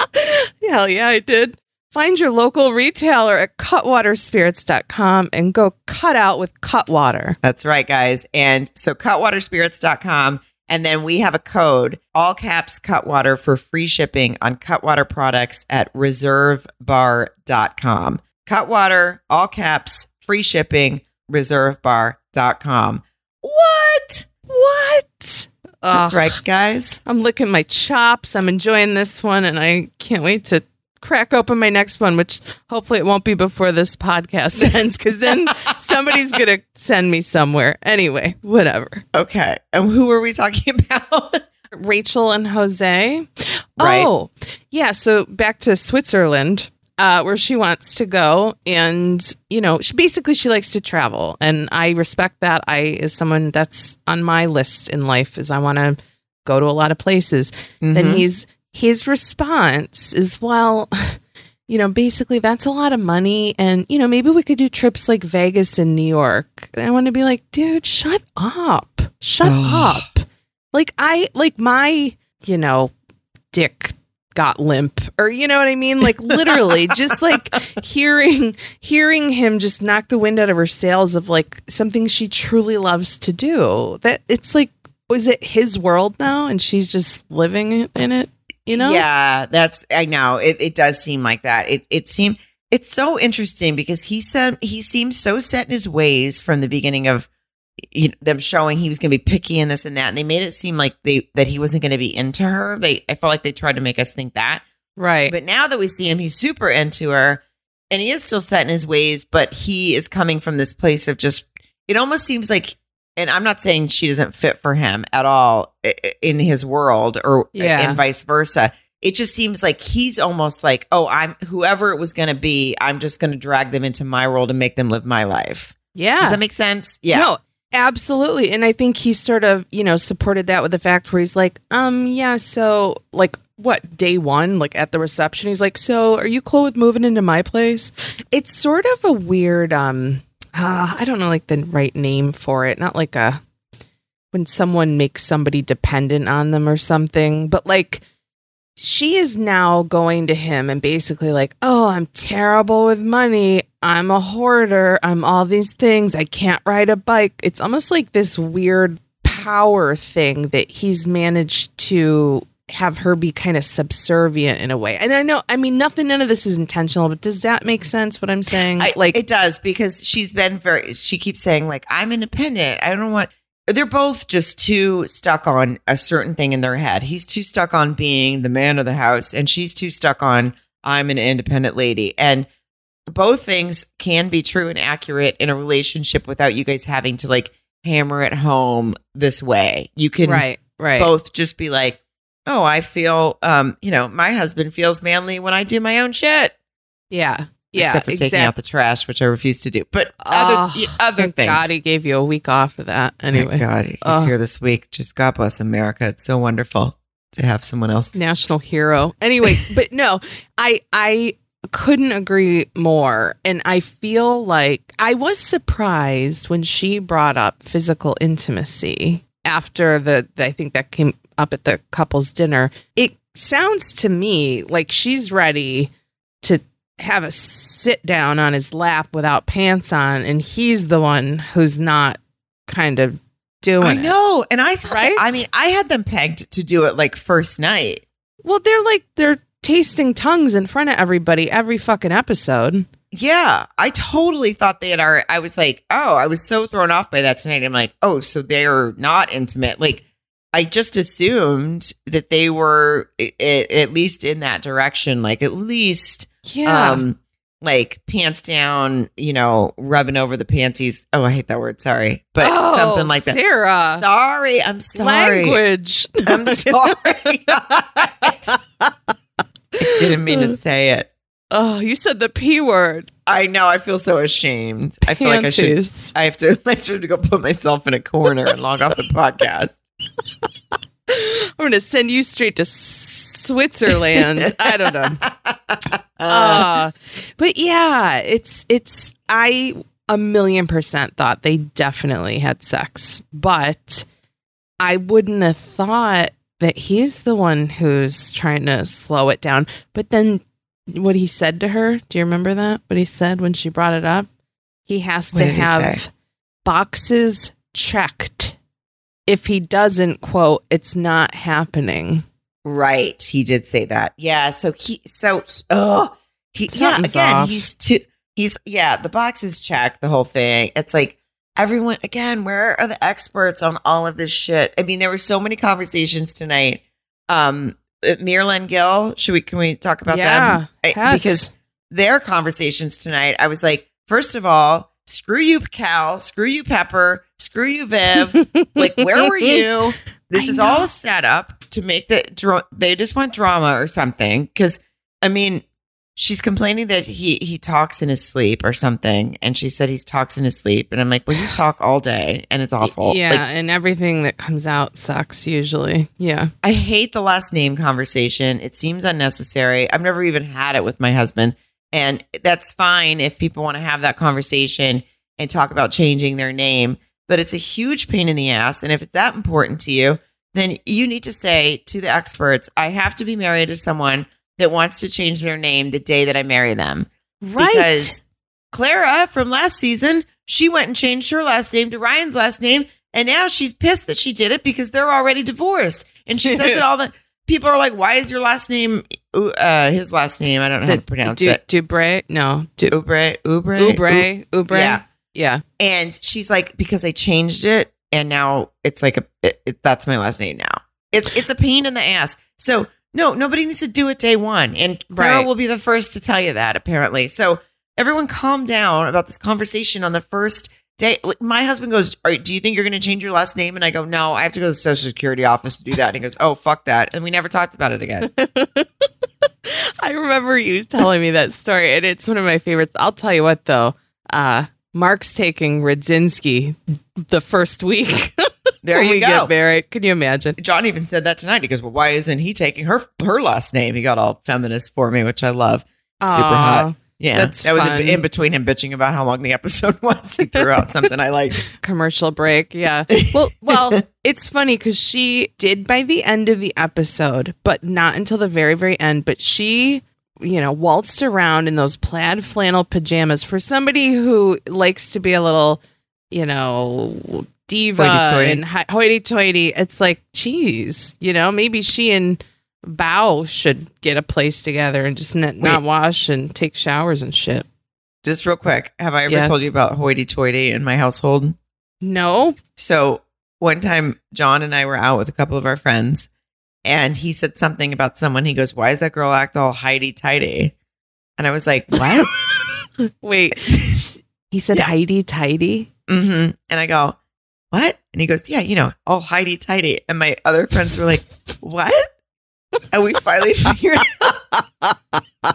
Hell yeah, I did. Find your local retailer at cutwaterspirits.com and go cut out with Cutwater. That's right, guys. And so cutwaterspirits.com. And then we have a code, all caps Cutwater, for free shipping on Cutwater products at reservebar.com. Cutwater, all caps, free shipping, reservebar.com. What? What? That's right, guys. I'm licking my chops. I'm enjoying this one, and I can't wait to crack open my next one, which hopefully it won't be before this podcast ends, because then somebody's going to send me somewhere. Anyway, whatever. Okay. And who are we talking about? Rachel and Jose. Right. Oh, yeah. So back to Switzerland, uh, where she wants to go, and you know, she basically she likes to travel, and I respect that. I is someone that's on my list in life is I want to go to a lot of places. Then Mhm. he's his response is well. You know, basically, that's a lot of money. And, you know, maybe we could do trips like Vegas and New York. And I want to be like, dude, shut up. Shut up. Like, I, like, my, you know, dick got limp or you know what i mean like literally just like hearing hearing him just knock the wind out of her sails of like something she truly loves to do that it's like was it his world now and she's just living in it you know Yeah, that's I know. It it does seem like that. It it seemed it's so interesting because he said he seemed so set in his ways from the beginning of you know, them showing he was going to be picky and this and that, and they made it seem like they that he wasn't going to be into her. They I felt like they tried to make us think that, right but now that we see him, he's super into her, and he is still set in his ways, but he is coming from this place of just. It almost seems like, and I'm not saying she doesn't fit for him at all in his world, or uh, Yeah. and vice versa. It just seems like he's almost like, oh, I'm whoever it was going to be. I'm just going to drag them into my world and make them live my life. yeah Does that make sense? Yeah. No, absolutely. And I think he sort of, you know, supported that with the fact where he's like, um, yeah, so like what, day one, like at the reception, he's like, So are you cool with moving into my place? It's sort of a weird um uh, I don't know like the right name for it. Not like a when someone makes somebody dependent on them or something, but like she is now going to him and basically like, "Oh, I'm terrible with money. I'm a hoarder. I'm all these things. I can't ride a bike." It's almost like this weird power thing that he's managed to have her be kind of subservient in a way. And I know, I mean, nothing, none of this is intentional, but does that make sense? What I'm saying? I, like, it does because she's been very she keeps saying like i'm independent i don't want they're both just too stuck on a certain thing in their head he's too stuck on being the man of the house and she's too stuck on i'm an independent lady and both things can be true and accurate in a relationship without you guys having to like hammer it home this way you can right, right. both just be like oh i feel um you know my husband feels manly when i do my own shit Yeah. Yeah. except for taking out the trash, which I refuse to do. But other Oh, other thank things. God he gave you a week off for that. Anyway, Thank God, he's Ugh. here this week. Just God bless America. It's so wonderful to have someone else. national hero. Anyway, but no, I I couldn't agree more. And I feel like I was surprised when she brought up physical intimacy after the, the I think that came up at the couple's dinner. It sounds to me like she's ready have a sit down on his lap without pants on and he's the one who's not kind of doing I it. know, and I thought. Right? I mean, I had them pegged to do it like first night. Well, they're like they're tasting tongues in front of everybody every fucking episode. Yeah, I totally thought they had already. I was like, oh, I was so thrown off by that tonight. I'm like, oh, so they're not intimate. Like, I just assumed that they were at least in that direction, like at least, Yeah. um, like pants down, you know, rubbing over the panties. Oh, I hate that word. Sorry, but Oh, something like that. Sarah. Sorry, I'm sorry. Language. I'm sorry. I didn't mean to say it. Oh, you said the P word. I know. I feel so ashamed. I feel like I should. Panties. I have to. I have to go put myself in a corner and log off the podcast. I'm going to send you straight to Switzerland. I don't know. Uh, Uh, but yeah, it's it's I a million percent thought they definitely had sex, but I wouldn't have thought that he's the one who's trying to slow it down. But then what he said to her, do you remember that? What he said when she brought it up? He has to have boxes checked. If he doesn't, quote, it's not happening. right. He did say that. Yeah. So he. So. Oh. He. Something's yeah. Again, off. he's too. He's. Yeah. The box is checked. The whole thing. It's like everyone. Again, where are the experts on all of this shit? I mean, there were so many conversations tonight. Um, uh, Myrla and Gil. Should we? Can we talk about yeah, them? Yes. Because their conversations tonight, I was like, first of all, screw you, Cal, screw you, Pepper, screw you, Viv. like, where were you? This I is know. all set up to make the dra- they just want drama or something. Because I mean, she's complaining that he he talks in his sleep or something, and she said he talks in his sleep, and I'm like, well, you talk all day, and it's awful. Yeah, Like, and everything that comes out sucks usually. Yeah. I hate the last name conversation. It seems unnecessary. I've never even had it with my husband. And that's fine if people want to have that conversation and talk about changing their name, but it's a huge pain in the ass. And if it's that important to you, then you need to say to the experts, I have to be married to someone that wants to change their name the day that I marry them. Right. Because Clara from last season, she went and changed her last name to Ryan's last name. And now she's pissed that she did it because they're already divorced. And she says it all the people are like, why is your last name uh his last name? I don't know Is how to pronounce Du- it. Dubre? No. Du- Oubre, Oubre, Oubre? Oubre? Yeah. Yeah. And she's like, because I changed it, and now it's like a it, it- that's my last name now. It's it's a pain in the ass. So no, nobody needs to do it day one, and Clara Right. will be the first to tell you that apparently. So everyone, calm down about this conversation on the first day. My husband goes, "Do you think you're going to change your last name?" And I go, "No, I have to go to the Social Security office to do that." And he goes, "Oh, fuck that," and we never talked about it again. I remember you telling me that story, and it's one of my favorites. I'll tell you what, though. Uh, Mark's taking Radzinski the first week There you we go. get married. Can you imagine? John even said that tonight. He goes, "Well, why isn't he taking her her last name?" He got all feminist for me, which I love. Super hot. Yeah, That's that was fun. in, in between him bitching about how long the episode was. He threw out something I liked. commercial break. Yeah. Well, well, it's funny because she did by the end of the episode, but not until the very, very end. But she, you know, waltzed around in those plaid flannel pajamas for somebody who likes to be a little, you know, diva Hoity-toity. and hoity-toity. It's like, geez, you know, maybe she and Bao should get a place together and just not, not wash and take showers and shit. Just real quick, have I ever Yes. told you about hoity-toity in my household? No. So one time, John and I were out with a couple of our friends, and he said something about someone. He goes, "Why does that girl act all hidey-tidy?" And I was like, "What?" Wait. He said Yeah. Heidi tidy. mm-hmm. And I go, "What?" And he goes, "Yeah, you know, all hidey-tidy." And my other friends were like, "What?" And we finally figured out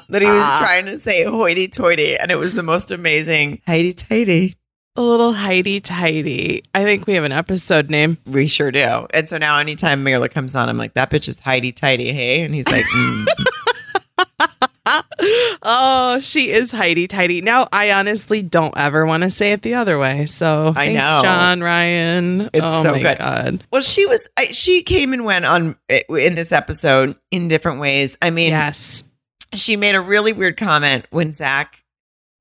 that he was trying to say hoity-toity, and it was the most amazing hidey-tidy. A little Heidi tidy. I think we have an episode name. We sure do. And so now anytime Myrla comes on, I'm like, that bitch is Heidi Tidy, hey? And he's like, mm. oh, she is Heidi tidy. Now, I honestly don't ever want to say it the other way. So I thanks, know. John Ryan. It's oh so my good. god. well, she was, I, she came and went on eh, in this episode in different ways. I mean, Yes. she made a really weird comment when Zach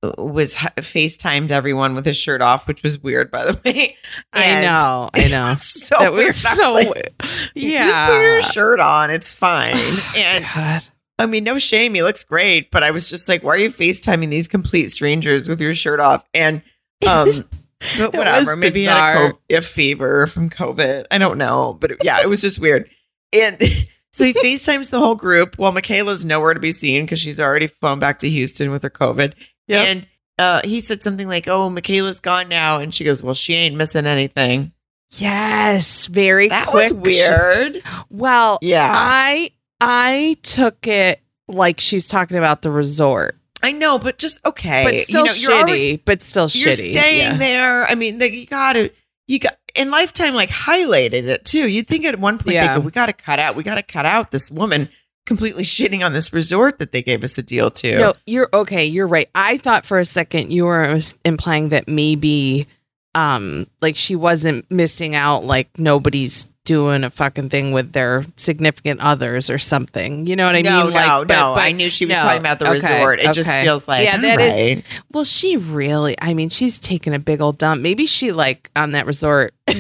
uh, was h- FaceTimed everyone with his shirt off, which was weird, by the way. I know. I know. so that weird. was I so like, yeah. Just put your shirt on. It's fine. And God. I mean, no shame. He looks great, but I was just like, why are you FaceTiming these complete strangers with your shirt off? And um, but whatever. Maybe he had a, co- a fever from COVID. I don't know, but it- yeah, it was just weird. And so he FaceTimes the whole group while Michaela's nowhere to be seen because she's already flown back to Houston with her COVID. Yep. And uh, he said something like, "Oh, Michaela's gone now," and she goes, "Well, she ain't missing anything." Yes, very That quick. was weird. Well, Yeah, I I took it like she's talking about the resort, I know, but just okay. but still you know, shitty. you're already- but still you're shitty. staying yeah. there. I mean, like, you gotta, you got, and Lifetime like highlighted it too. You'd think at one point Yeah. they go, we gotta cut out, we gotta cut out this woman completely shitting on this resort that they gave us a deal to. No, you're okay. You're right. I thought for a second you were implying that maybe, um, like she wasn't missing out. Like nobody's doing a fucking thing with their significant others or something. You know what I no, mean? no, like, but- no. but- I knew she was no. talking about the Okay, resort. It just feels like, Yeah, all that is- right. Well, she really, I mean, she's taking a big old dump. Maybe she like on that resort,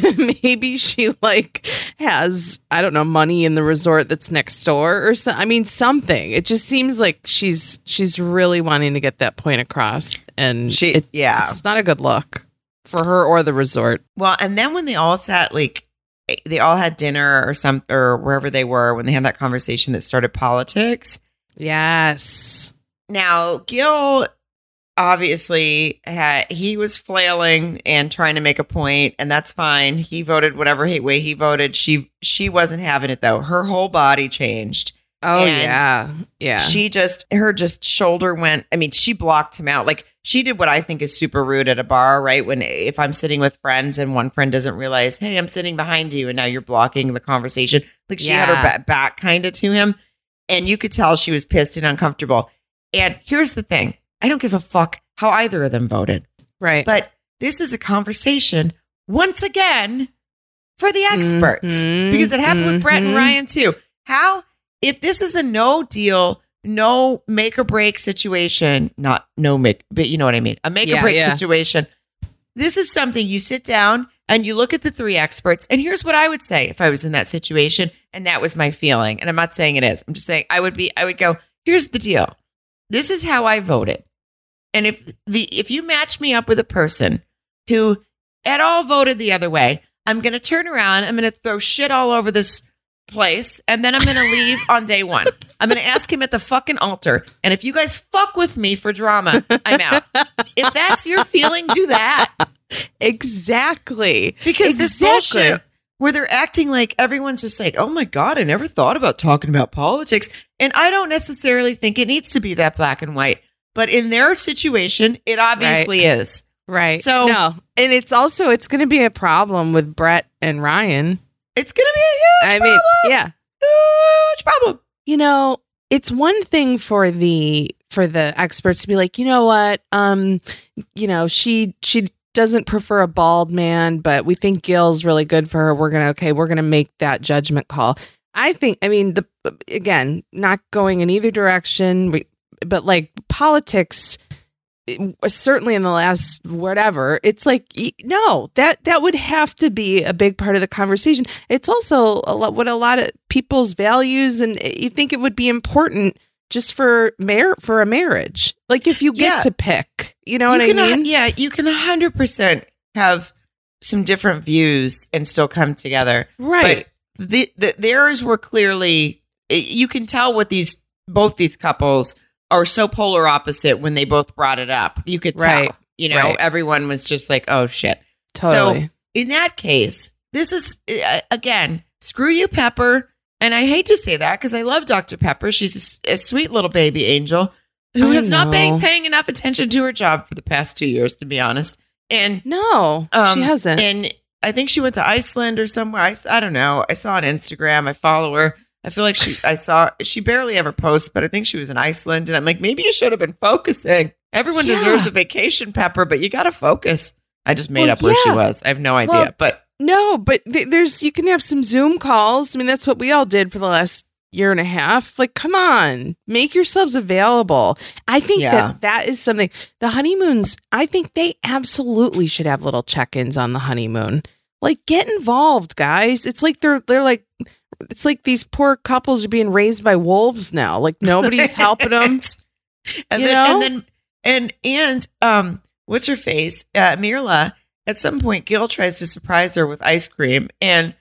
maybe she like has, I don't know, money in the resort that's next door or something. I mean, something. It just seems like she's, she's really wanting to get that point across. And She, it, yeah. it's not a good look for her or the resort. Well, and then when they all sat, like, Eh, they all had dinner or some, or wherever they were when they had that conversation that started politics. Yes. Now, Gil obviously had he was flailing and trying to make a point, and that's fine. He voted whatever he, way he voted. She she wasn't having it though. Her whole body changed. Oh, And yeah. Yeah. She just her just shoulder went. I mean, she blocked him out. Like she did what I think is super rude at a bar, right? When if I'm sitting with friends and one friend doesn't realize, hey, I'm sitting behind you, and now you're blocking the conversation. Like she had her Yeah. ba- back kind of to him, and you could tell she was pissed and uncomfortable. And here's the thing: I don't give a fuck how either of them voted, right. but this is a conversation once again for the experts Mhm, because it happened with Brett and mhm. Ryan too. How if this is a no deal, no make or break situation, not no make, but you know what I mean, a make or break yeah. situation. This is something you sit down and you look at the three experts. And here's what I would say if I was in that situation and that was my feeling. And I'm not saying it is. I'm just saying I would be. I would go. Here's the deal. This is how I voted. And if the if you match me up with a person who at all voted the other way, I'm going to turn around. I'm going to throw shit all over this place, and then I'm going to leave on day one. I'm going to ask him at the fucking altar. And if you guys fuck with me for drama, I'm out. if that's your feeling, do that. exactly. Because this Exactly. bullshit where they're acting like everyone's just like, oh my God, I never thought about talking about politics. And I don't necessarily think it needs to be that black and white. But in their situation, it obviously is. Right. So- no, and it's also it's going to be a problem with Brett and Ryan. It's going to be a huge I mean, problem. yeah. huge problem. You know, it's one thing for the for the experts to be like, you know what, um, you know, she she doesn't prefer a bald man, but we think Gil's really good for her. We're gonna okay, we're gonna make that judgment call. I think, I mean, the again, not going in either direction, but like politics certainly in the last whatever it's like no that that would have to be a big part of the conversation it's also a lot what a lot of people's values and you think it would be important just for mar- for a marriage like if you get Yeah. to pick you know what you i can, uh, mean yeah, you can 100% have some different views and still come together. right But the, the, theirs were clearly, you can tell what these, both these couples are so polar opposite when they both brought it up. You could tell, Right. you know, Right. everyone was just like, oh shit. totally So in that case, this is uh, again, screw you, Pepper. And I hate to say that because I love Dr. Pepper. She's a sweet little baby angel who I has not been paying enough attention to her job for the past two years, to be honest. And no um, she hasn't and I think she went to Iceland or somewhere. I, I don't know. I saw on Instagram. I follow her. I feel like she. I saw she barely ever posts, but I think she was in Iceland, and I'm like, maybe you should have been focusing. Everyone Yeah. deserves a vacation, Pepper, but you got to focus. I just made Well, up where she was. I have no idea, Well, but No, but th- there's you can have some Zoom calls. I mean, that's what we all did for the last year and a half. Like, come on, make yourselves available. I think Yeah. that that is something. The honeymoons, I think they absolutely should have little check-ins on the honeymoon. Like, get involved, guys. It's like they're they're like it's like these poor couples are being raised by wolves now. Like nobody's helping them. and You then know? and then and and um what's her face uh myrla at some point gil tries to surprise her with ice cream and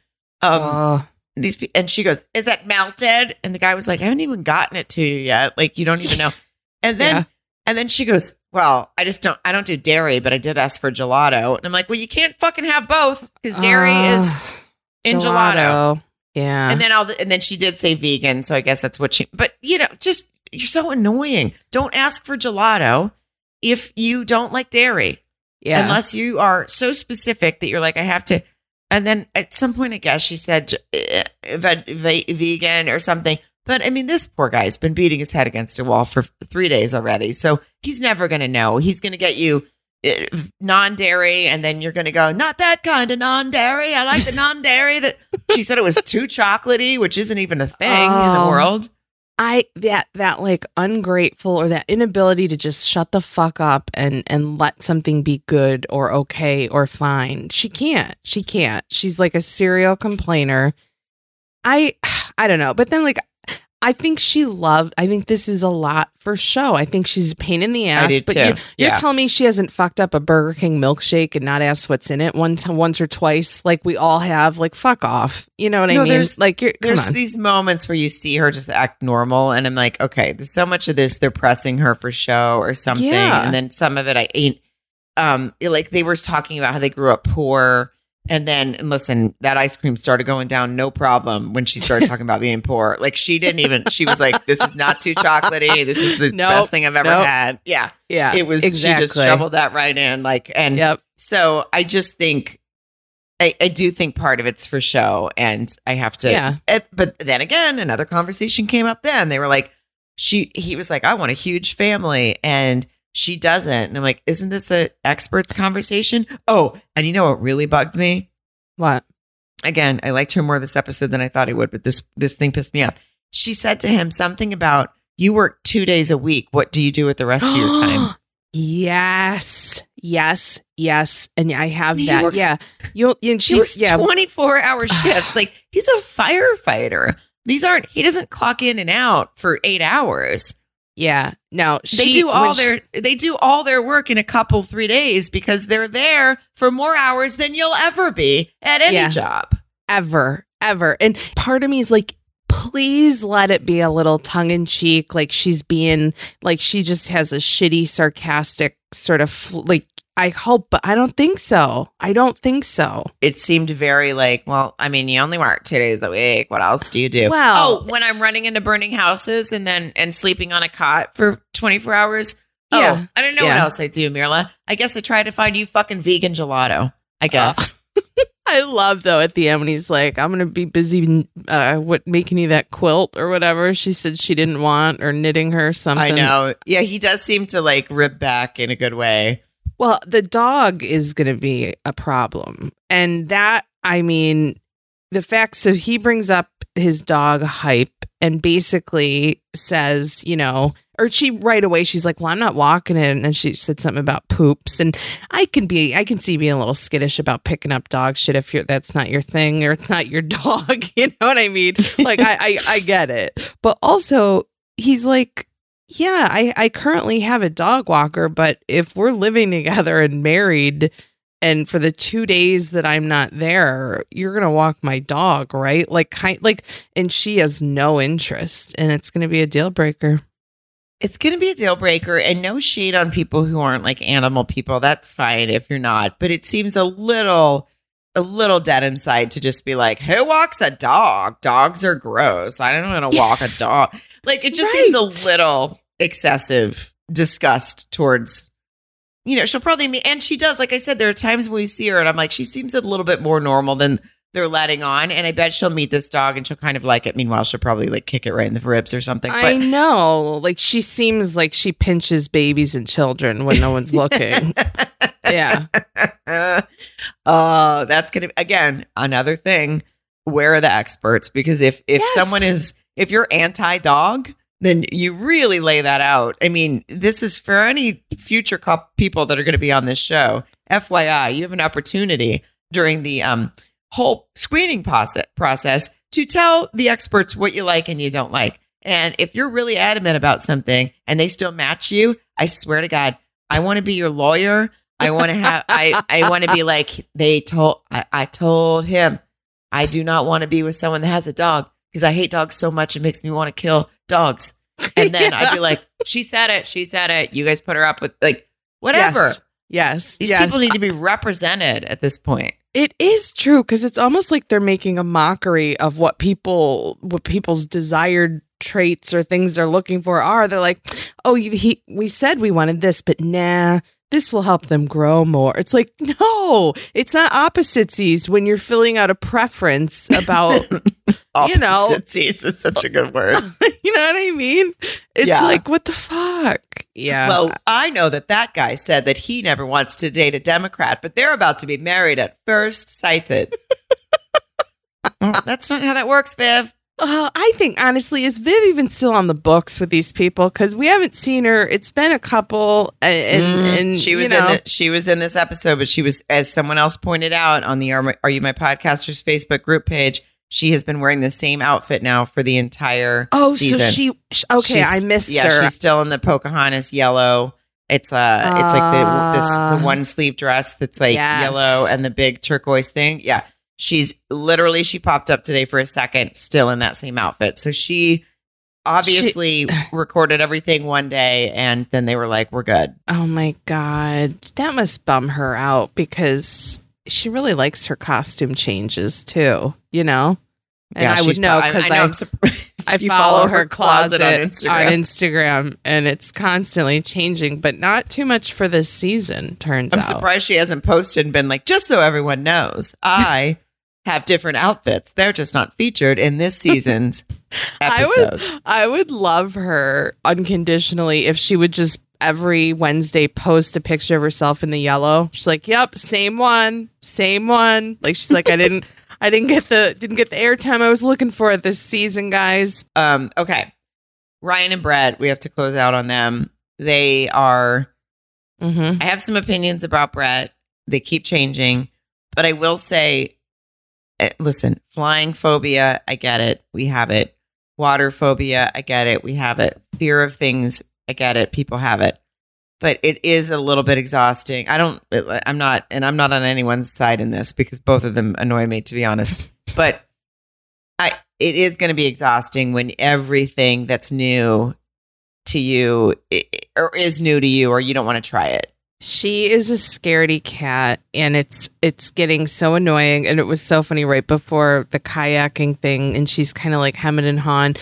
um Oh, these pe- and she goes is that melted and the guy was like i haven't even gotten it to you yet like you don't even know and then Yeah. and then she goes well i just don't i don't do dairy but i did ask for gelato and i'm like well you can't fucking have both because dairy is Ah, in gelato. Yeah. And then all the, and then she did say vegan, so I guess that's what she. But you know, just you're so annoying. Don't ask for gelato if you don't like dairy, yeah. unless you are so specific that you're like, I have to. And then at some point, I guess she said eh, ve- vegan or something. But I mean, this poor guy's been beating his head against a wall for three days already, so he's never going to know. He's going to get you. Eh, Non-dairy, and then you're going to go, not that kind of non-dairy. I like the non-dairy. That she said it was too chocolatey, which isn't even a thing in the Oh. world. I that that like ungrateful or that inability to just shut the fuck up and and let something be good or okay or fine. She can't. She can't. She's like a serial complainer. I I don't know. But then like I think she loved I think this is a lot for show. I think she's a pain in the ass. do but too. You're, you're Yeah. telling me she hasn't fucked up a Burger King milkshake and not asked what's in it one time once or twice like we all have. Like fuck off. You know what I mean? there's- Like you're There's on. these moments where you see her just act normal, and I'm like, okay, there's so much of this they're pressing her for show or something, Yeah. and then some of it I ain't. Um, like they were talking about how they grew up poor, and then and listen, that ice cream started going down, no problem. When she started talking about being poor, like she didn't even. She was like, "This is not too chocolatey. This is the Nope. best thing I've ever Nope. had." Yeah, yeah. it was. She just shoveled that right in, like, and Yep. so I just think, I, I do think part of it's for show, and I have to. Yeah. it- but then again, another conversation came up. Then they were like, she, he was like, I want a huge family, and she doesn't. And I'm like, isn't this the experts conversation? Oh, and you know what really bugged me? What? Again, I liked her more this episode than I thought I would, but this this thing pissed me off. She said to him something about you work two days a week. What do you do with the rest of your time? Yes, yes, yes, and I have He that. works- yeah, you'll. And She she's yeah. 24 hour shifts. like he's a firefighter. These aren't, he doesn't clock in and out for eight hours. Yeah, no, They do all when she- their, they do all their work in a couple, three days because they're there for more hours than you'll ever be at any Yeah. job. ever, ever. And part of me is like, please let it be a little tongue in cheek. Like she's being like she just has a shitty, sarcastic sort of like. I hope, but I don't think so. I don't think so. It seemed very like, well, I mean, you only work two days a week. What else do you do? Well- oh, when I'm running into burning houses and then and sleeping on a cot for 24 hours. Yeah. Oh, I don't know what else I do, Myrla. I guess I try to find you fucking vegan gelato. I guess. I love though at the end when he's like, "I'm gonna be busy, uh, what making you that quilt or whatever." She said she didn't want or knitting her something. I know. Yeah, he does seem to like rip back in a good way. Well, the dog is going to be a problem. And that, I mean, the fact, so he brings up his dog hype and basically says, you know, or she right away, she's like, well, I'm not walking it. And then she said something about poops. And I can be, I can see being a little skittish about picking up dog shit if you're, that's not your thing or it's not your dog. You know what I mean? Like, I, I, I get it. But also, he's like, yeah, I, I currently have a dog walker, but if we're living together and married, and for the two days that I'm not there, you're gonna walk my dog, right? Like, kind, like, and she has no interest, and it's gonna be a deal breaker. It's going to be a deal breaker and no shade on people who aren't like animal people. That's fine if you're not, but it seems a little a little dead inside to just be like, "Who walks a dog? Dogs are gross. I don't want to walk a dog." Like it just seems a little excessive disgust towards you know, she'll probably me and she does. Like I said, there are times when we see her and I'm like, she seems a little bit more normal than they're letting on. And I bet she'll meet this dog and she'll kind of like it. Meanwhile, she'll probably like kick it right in the ribs or something. I know, like, she seems like she pinches babies and children when no one's looking. yeah, oh, that's gonna again another thing. Where are the experts? Because if if Yes. someone is if you're anti dog, then you really lay that out. I mean, this is for any future people that are going to be on this show. FYI, you have an opportunity during the um whole screening process process to tell the experts what you like and you don't like. And if you're really adamant about something and they still match you, I swear to God, I want to be your lawyer. I want to have, I, I want to be like, they told, I, I told him, I do not want to be with someone that has a dog because I hate dogs so much. It makes me want to kill dogs. And then I'd be like, she said it. She said it. You guys put her up with like, whatever. Yes. Yes. These yes. people need to be represented at this point. It is true because it's almost like they're making a mockery of what people, what people's desired traits or things they're looking for are. They're like, "Oh, you, he, we said we wanted this, but nah, this will help them grow more." It's like, no, it's not opposites when you're filling out a preference about, you know, Opposites is such a good word. you know what I mean? It's Yeah. like, what the fuck? Yeah. Well, I know that that guy said that he never wants to date a Democrat, but they're about to be married at first sighted. Well, that's not how that works, Viv. Uh, I think honestly, is Viv even still on the books with these people? Because we haven't seen her. It's been a couple, a- and and, Mm, she was you know, in the, she was in this episode, but she was, as someone else pointed out on the Are, My- Are You My Podcasters Facebook group page, she has been wearing the same outfit now for the entire Oh, season. so she. Okay, She's- I missed yeah, her. she's still in the Pocahontas yellow. It's uh it's like the this Ah. the one sleeve dress that's like Yes. yellow and the big turquoise thing. Yeah. She's literally she popped up today for a second, still in that same outfit. So she obviously recorded everything one day and then they were like, We're good. Oh my god, that must bum her out because she really likes her costume changes too. You know, and Yeah, I would know because I, I'm surprised. I You follow, her closet, on on Instagram. Instagram. and it's constantly changing, but not too much for this season. Turns out. I'm surprised she hasn't posted and been like, just so everyone knows, I have different outfits. They're just not featured in this season's I would- episodes. I would love her unconditionally if she would just every Wednesday post a picture of herself in the yellow. She's like, "Yep, same one, same one." Like she's like, "I didn't, I didn't get the didn't get the airtime I was looking for this season, guys." Um, okay. Ryan and Brett, we have to close out on them. They are, Mm-hmm. I have some opinions about Brett. They keep changing, but I will say, eh, listen, flying phobia, I get it. We have it. Water phobia, I get it. We have it. Fear of things, I get it. People have it. But it is a little bit exhausting. I don't, I'm not, and I'm not on anyone's side in this because both of them annoy me, to be honest. But I, it is going to be exhausting when everything that's new to you or is new to you or you don't want to try it. She is a scaredy cat, and it's it's getting so annoying. And it was so funny right before the kayaking thing, and she's kind of like hemming and hawing.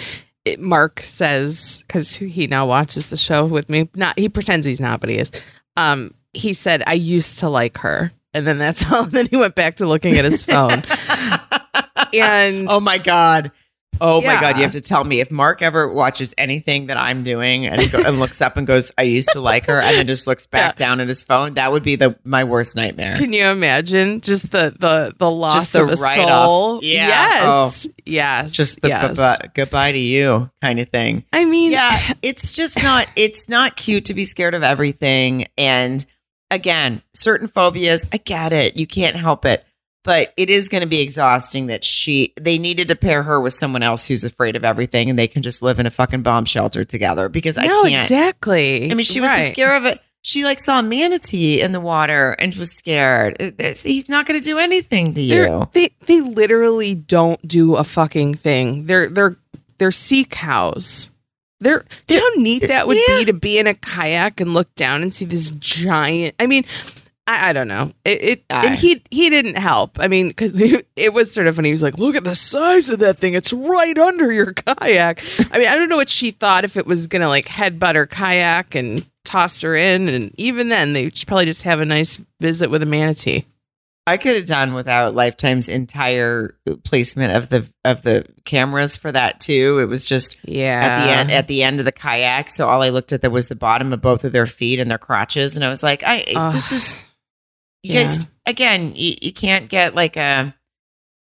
It, Mark says because he now watches the show with me. Not he pretends he's not, but he is. Um, he said I used to like her, and then that's all. And then he went back to looking at his phone. and oh my god. Oh my god, you have to tell me if Mark ever watches anything that I'm doing and, go, and looks up and goes, "I used to like her," and then just looks back down at his phone. That would be the my worst nightmare. Can you imagine just the the the loss Just the of a soul? Yeah. Yes. Oh. Yes. just the yes. bu- goodbye to you kind of thing. I mean, yeah, it's just not it's not cute to be scared of everything and again, certain phobias, I get it. You can't help it. But it is going to be exhausting that she they needed to pair her with someone else who's afraid of everything and they can just live in a fucking bomb shelter together because I no, can't. exactly. I mean, she was Right. scared of it. She like saw a manatee in the water and was scared. It's- He's not going to do anything to They're- you. They they literally don't do a fucking thing. They're they're they're sea cows. They're do you know how neat that would Yeah. be to be in a kayak and look down and see this giant. I mean, I, I don't know. It, it I- and he he didn't help. I mean, because it was sort of funny. He was like, "Look at the size of that thing. It's right under your kayak." I mean, I don't know what she thought if it was gonna like headbutt her kayak and toss her in. And even then, they should probably just have a nice visit with a manatee. I could have done without Lifetime's entire placement of the of the cameras for that too. It was just Yeah. at the end at the end of the kayak. So all I looked at there was the bottom of both of their feet and their crotches, and I was like, I Ugh. this is you Yeah. again. You, you can't get like a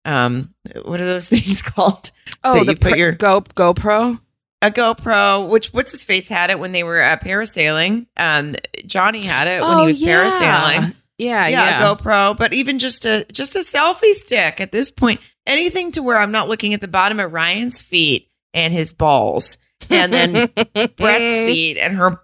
um what are those things called? Oh, the you put pr- your- Go GoPro. A GoPro, which what's his face had it when they were uh, parasailing. Um, Johnny had it when he was parasailing. Oh, Yeah, yeah, yeah. a GoPro, but even just a just a selfie stick at this point. anything to where I'm not looking at the bottom of Ryan's feet and his balls, and then Brett's feet and her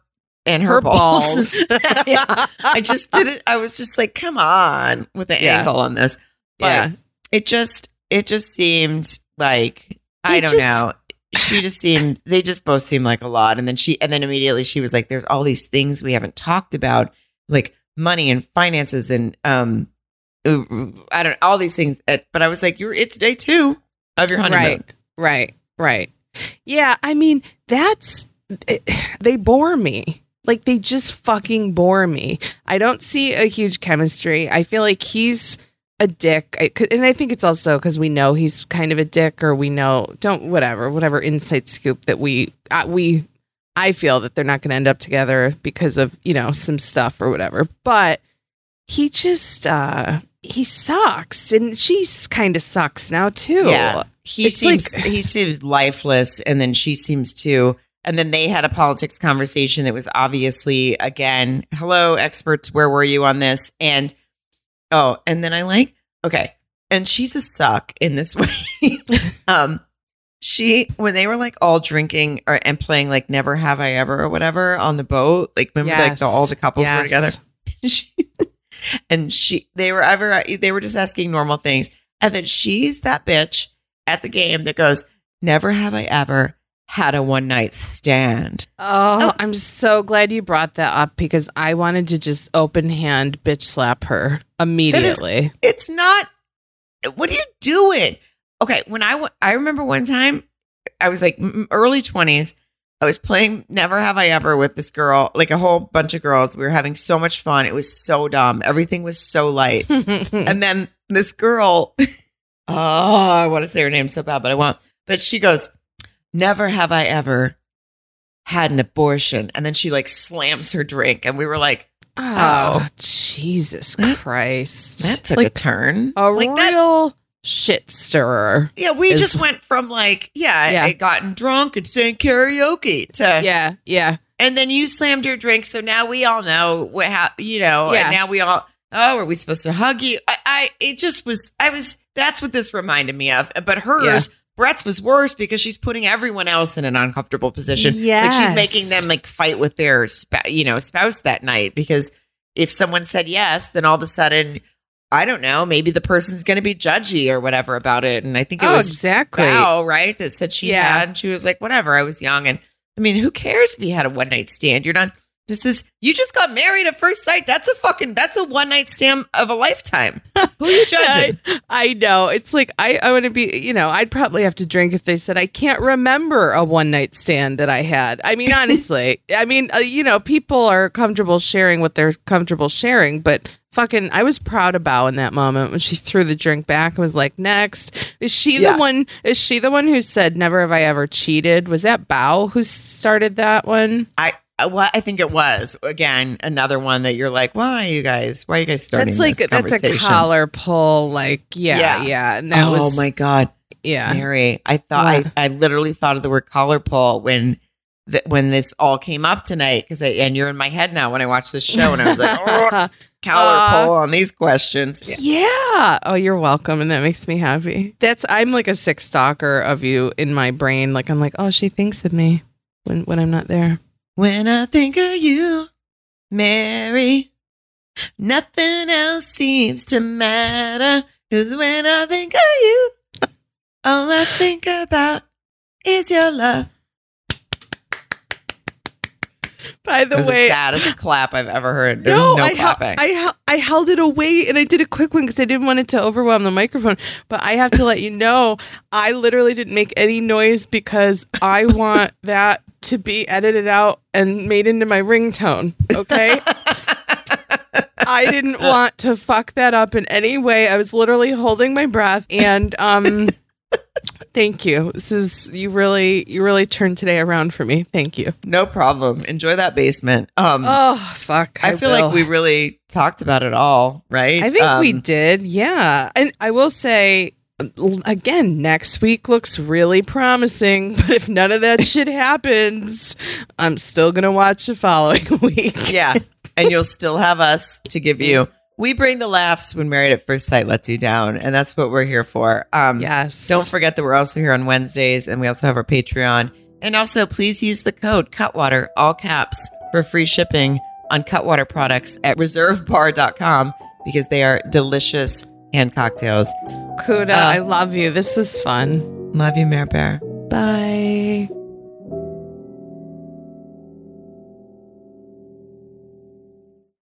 and her, Her balls. balls. yeah. I just did it. I was just like, come on with the Yeah. angle on this. But Yeah. it just it just seemed like I It don't just- know. She just seemed they just both seemed like a lot. And then she and then immediately she was like, There's all these things we haven't talked about, like money and finances and um uh, I don't all these things. Uh, But I was like, You're it's day two of your honeymoon. Right, right, right. Yeah, I mean, that's it, they bore me. Like they just fucking bore me. I don't see a huge chemistry. I feel like he's a dick, I, and I think it's also because we know he's kind of a dick, or we know don't whatever whatever inside scoop that we uh, we. I feel that they're not going to end up together because of you know some stuff or whatever, but he just uh he sucks, and she's kind of sucks now too. Yeah. He It's seems like- he seems lifeless and then she seems to and then they had a politics conversation that was obviously again, hello experts, where were you on this? And oh, and then I like, okay. And she's a suck in this way. um she when they were like all drinking or and playing like never have I ever or whatever on the boat, like remember like the, all the couples were together. she, and she they were ever they were just asking normal things and then she's that bitch at the game that goes never have i ever had a one night stand. Oh, Oh. I'm so glad you brought that up because I wanted to just open hand bitch slap her immediately. it's not what are you doing? Okay when I I remember one time i was like early 20s i was playing never have i ever with this girl like a whole bunch of girls. We were having so much fun. It was so dumb. Everything was so light. And then this girl, oh, I want to say her name so bad, but I won't. But she goes, Never have I ever had an abortion. And then she like slams her drink. And we were like, ah, oh, Jesus Christ. That took a turn. a like that, real shit stirrer. yeah, we is- just went from like, yeah, Yeah. I gotten drunk and sang karaoke to, Yeah, yeah. and then you slammed your drink. So now we all know what happened, you know, Yeah. and now we all, oh, are we supposed to hug you? I, I, it just was, I was, that's what this reminded me of. But hers, Brett's was worse because she's putting everyone else in an uncomfortable position. Yeah, like she's making them like fight with their, sp- you know, spouse that night because if someone said yes, then all of a sudden, I don't know, maybe the person's going to be judgy or whatever about it. And I think it Oh, was exactly. Val, right? That said she Yeah. had, and she was like, whatever. I was young, and I mean, who cares if you had a one night stand? You're not. This is you just got married at first sight. That's a fucking. That's a one night stand of a lifetime. Who are you judging? I, I know. It's like I, I want to be, you know, I'd probably have to drink if they said I can't remember a one night stand that I had. I mean, honestly, I mean, uh, you know, people are comfortable sharing what they're comfortable sharing, but fucking, I was proud of Bao in that moment when she threw the drink back and was like, next. Is she Yeah. the one? Is she the one who said, never have I ever cheated? Was that Bao who started that one? I. I- Well, I think it was again another one that you're like, why you guys? Why are you guys starting? That's like, that's a collar pull. Like, yeah, Yeah. yeah. And that was oh was, my god, yeah. Mary! I thought What? I, I literally thought of the word collar pull when that when this all came up tonight because and you're in my head now when I watch this show and I was like, oh, collar Uh, pull on these questions. Yeah. Yeah. Oh, you're welcome. And that makes me happy. That's I'm like a sick stalker of you in my brain. Like I'm like, oh, she thinks of me when when I'm not there. When I think of you, Mary, nothing else seems to matter. Cause when I think of you, all I think about is your love. By the way, the saddest clap I've ever heard. There's no, no, I, clapping. I, I held it away and I did a quick one because I didn't want it to overwhelm the microphone. But I have to let you know, I literally didn't make any noise because I want that to be edited out and made into my ringtone. Okay. I didn't want to fuck that up in any way. I was literally holding my breath and um thank you. This is you really you really turned today around for me. Thank you. no problem. Enjoy that basement. Um, Oh fuck. I, feel will. like we really talked about it all, right? I think we Um, did. Yeah. And I will say again, next week looks really promising, but if none of that shit happens, I'm still going to watch the following week. Yeah. and you'll still have us to give you we bring the laughs when Married at First Sight lets you down, and that's what we're here for. Um, yes. Don't forget that we're also here on Wednesdays, and we also have our Patreon. And also, please use the code Cutwater, all caps, for free shipping on Cutwater products at reservebar.com because they are delicious hand cocktails. Kuda, Uh, I love you. This was fun. Love you, Mare Bear. Bye.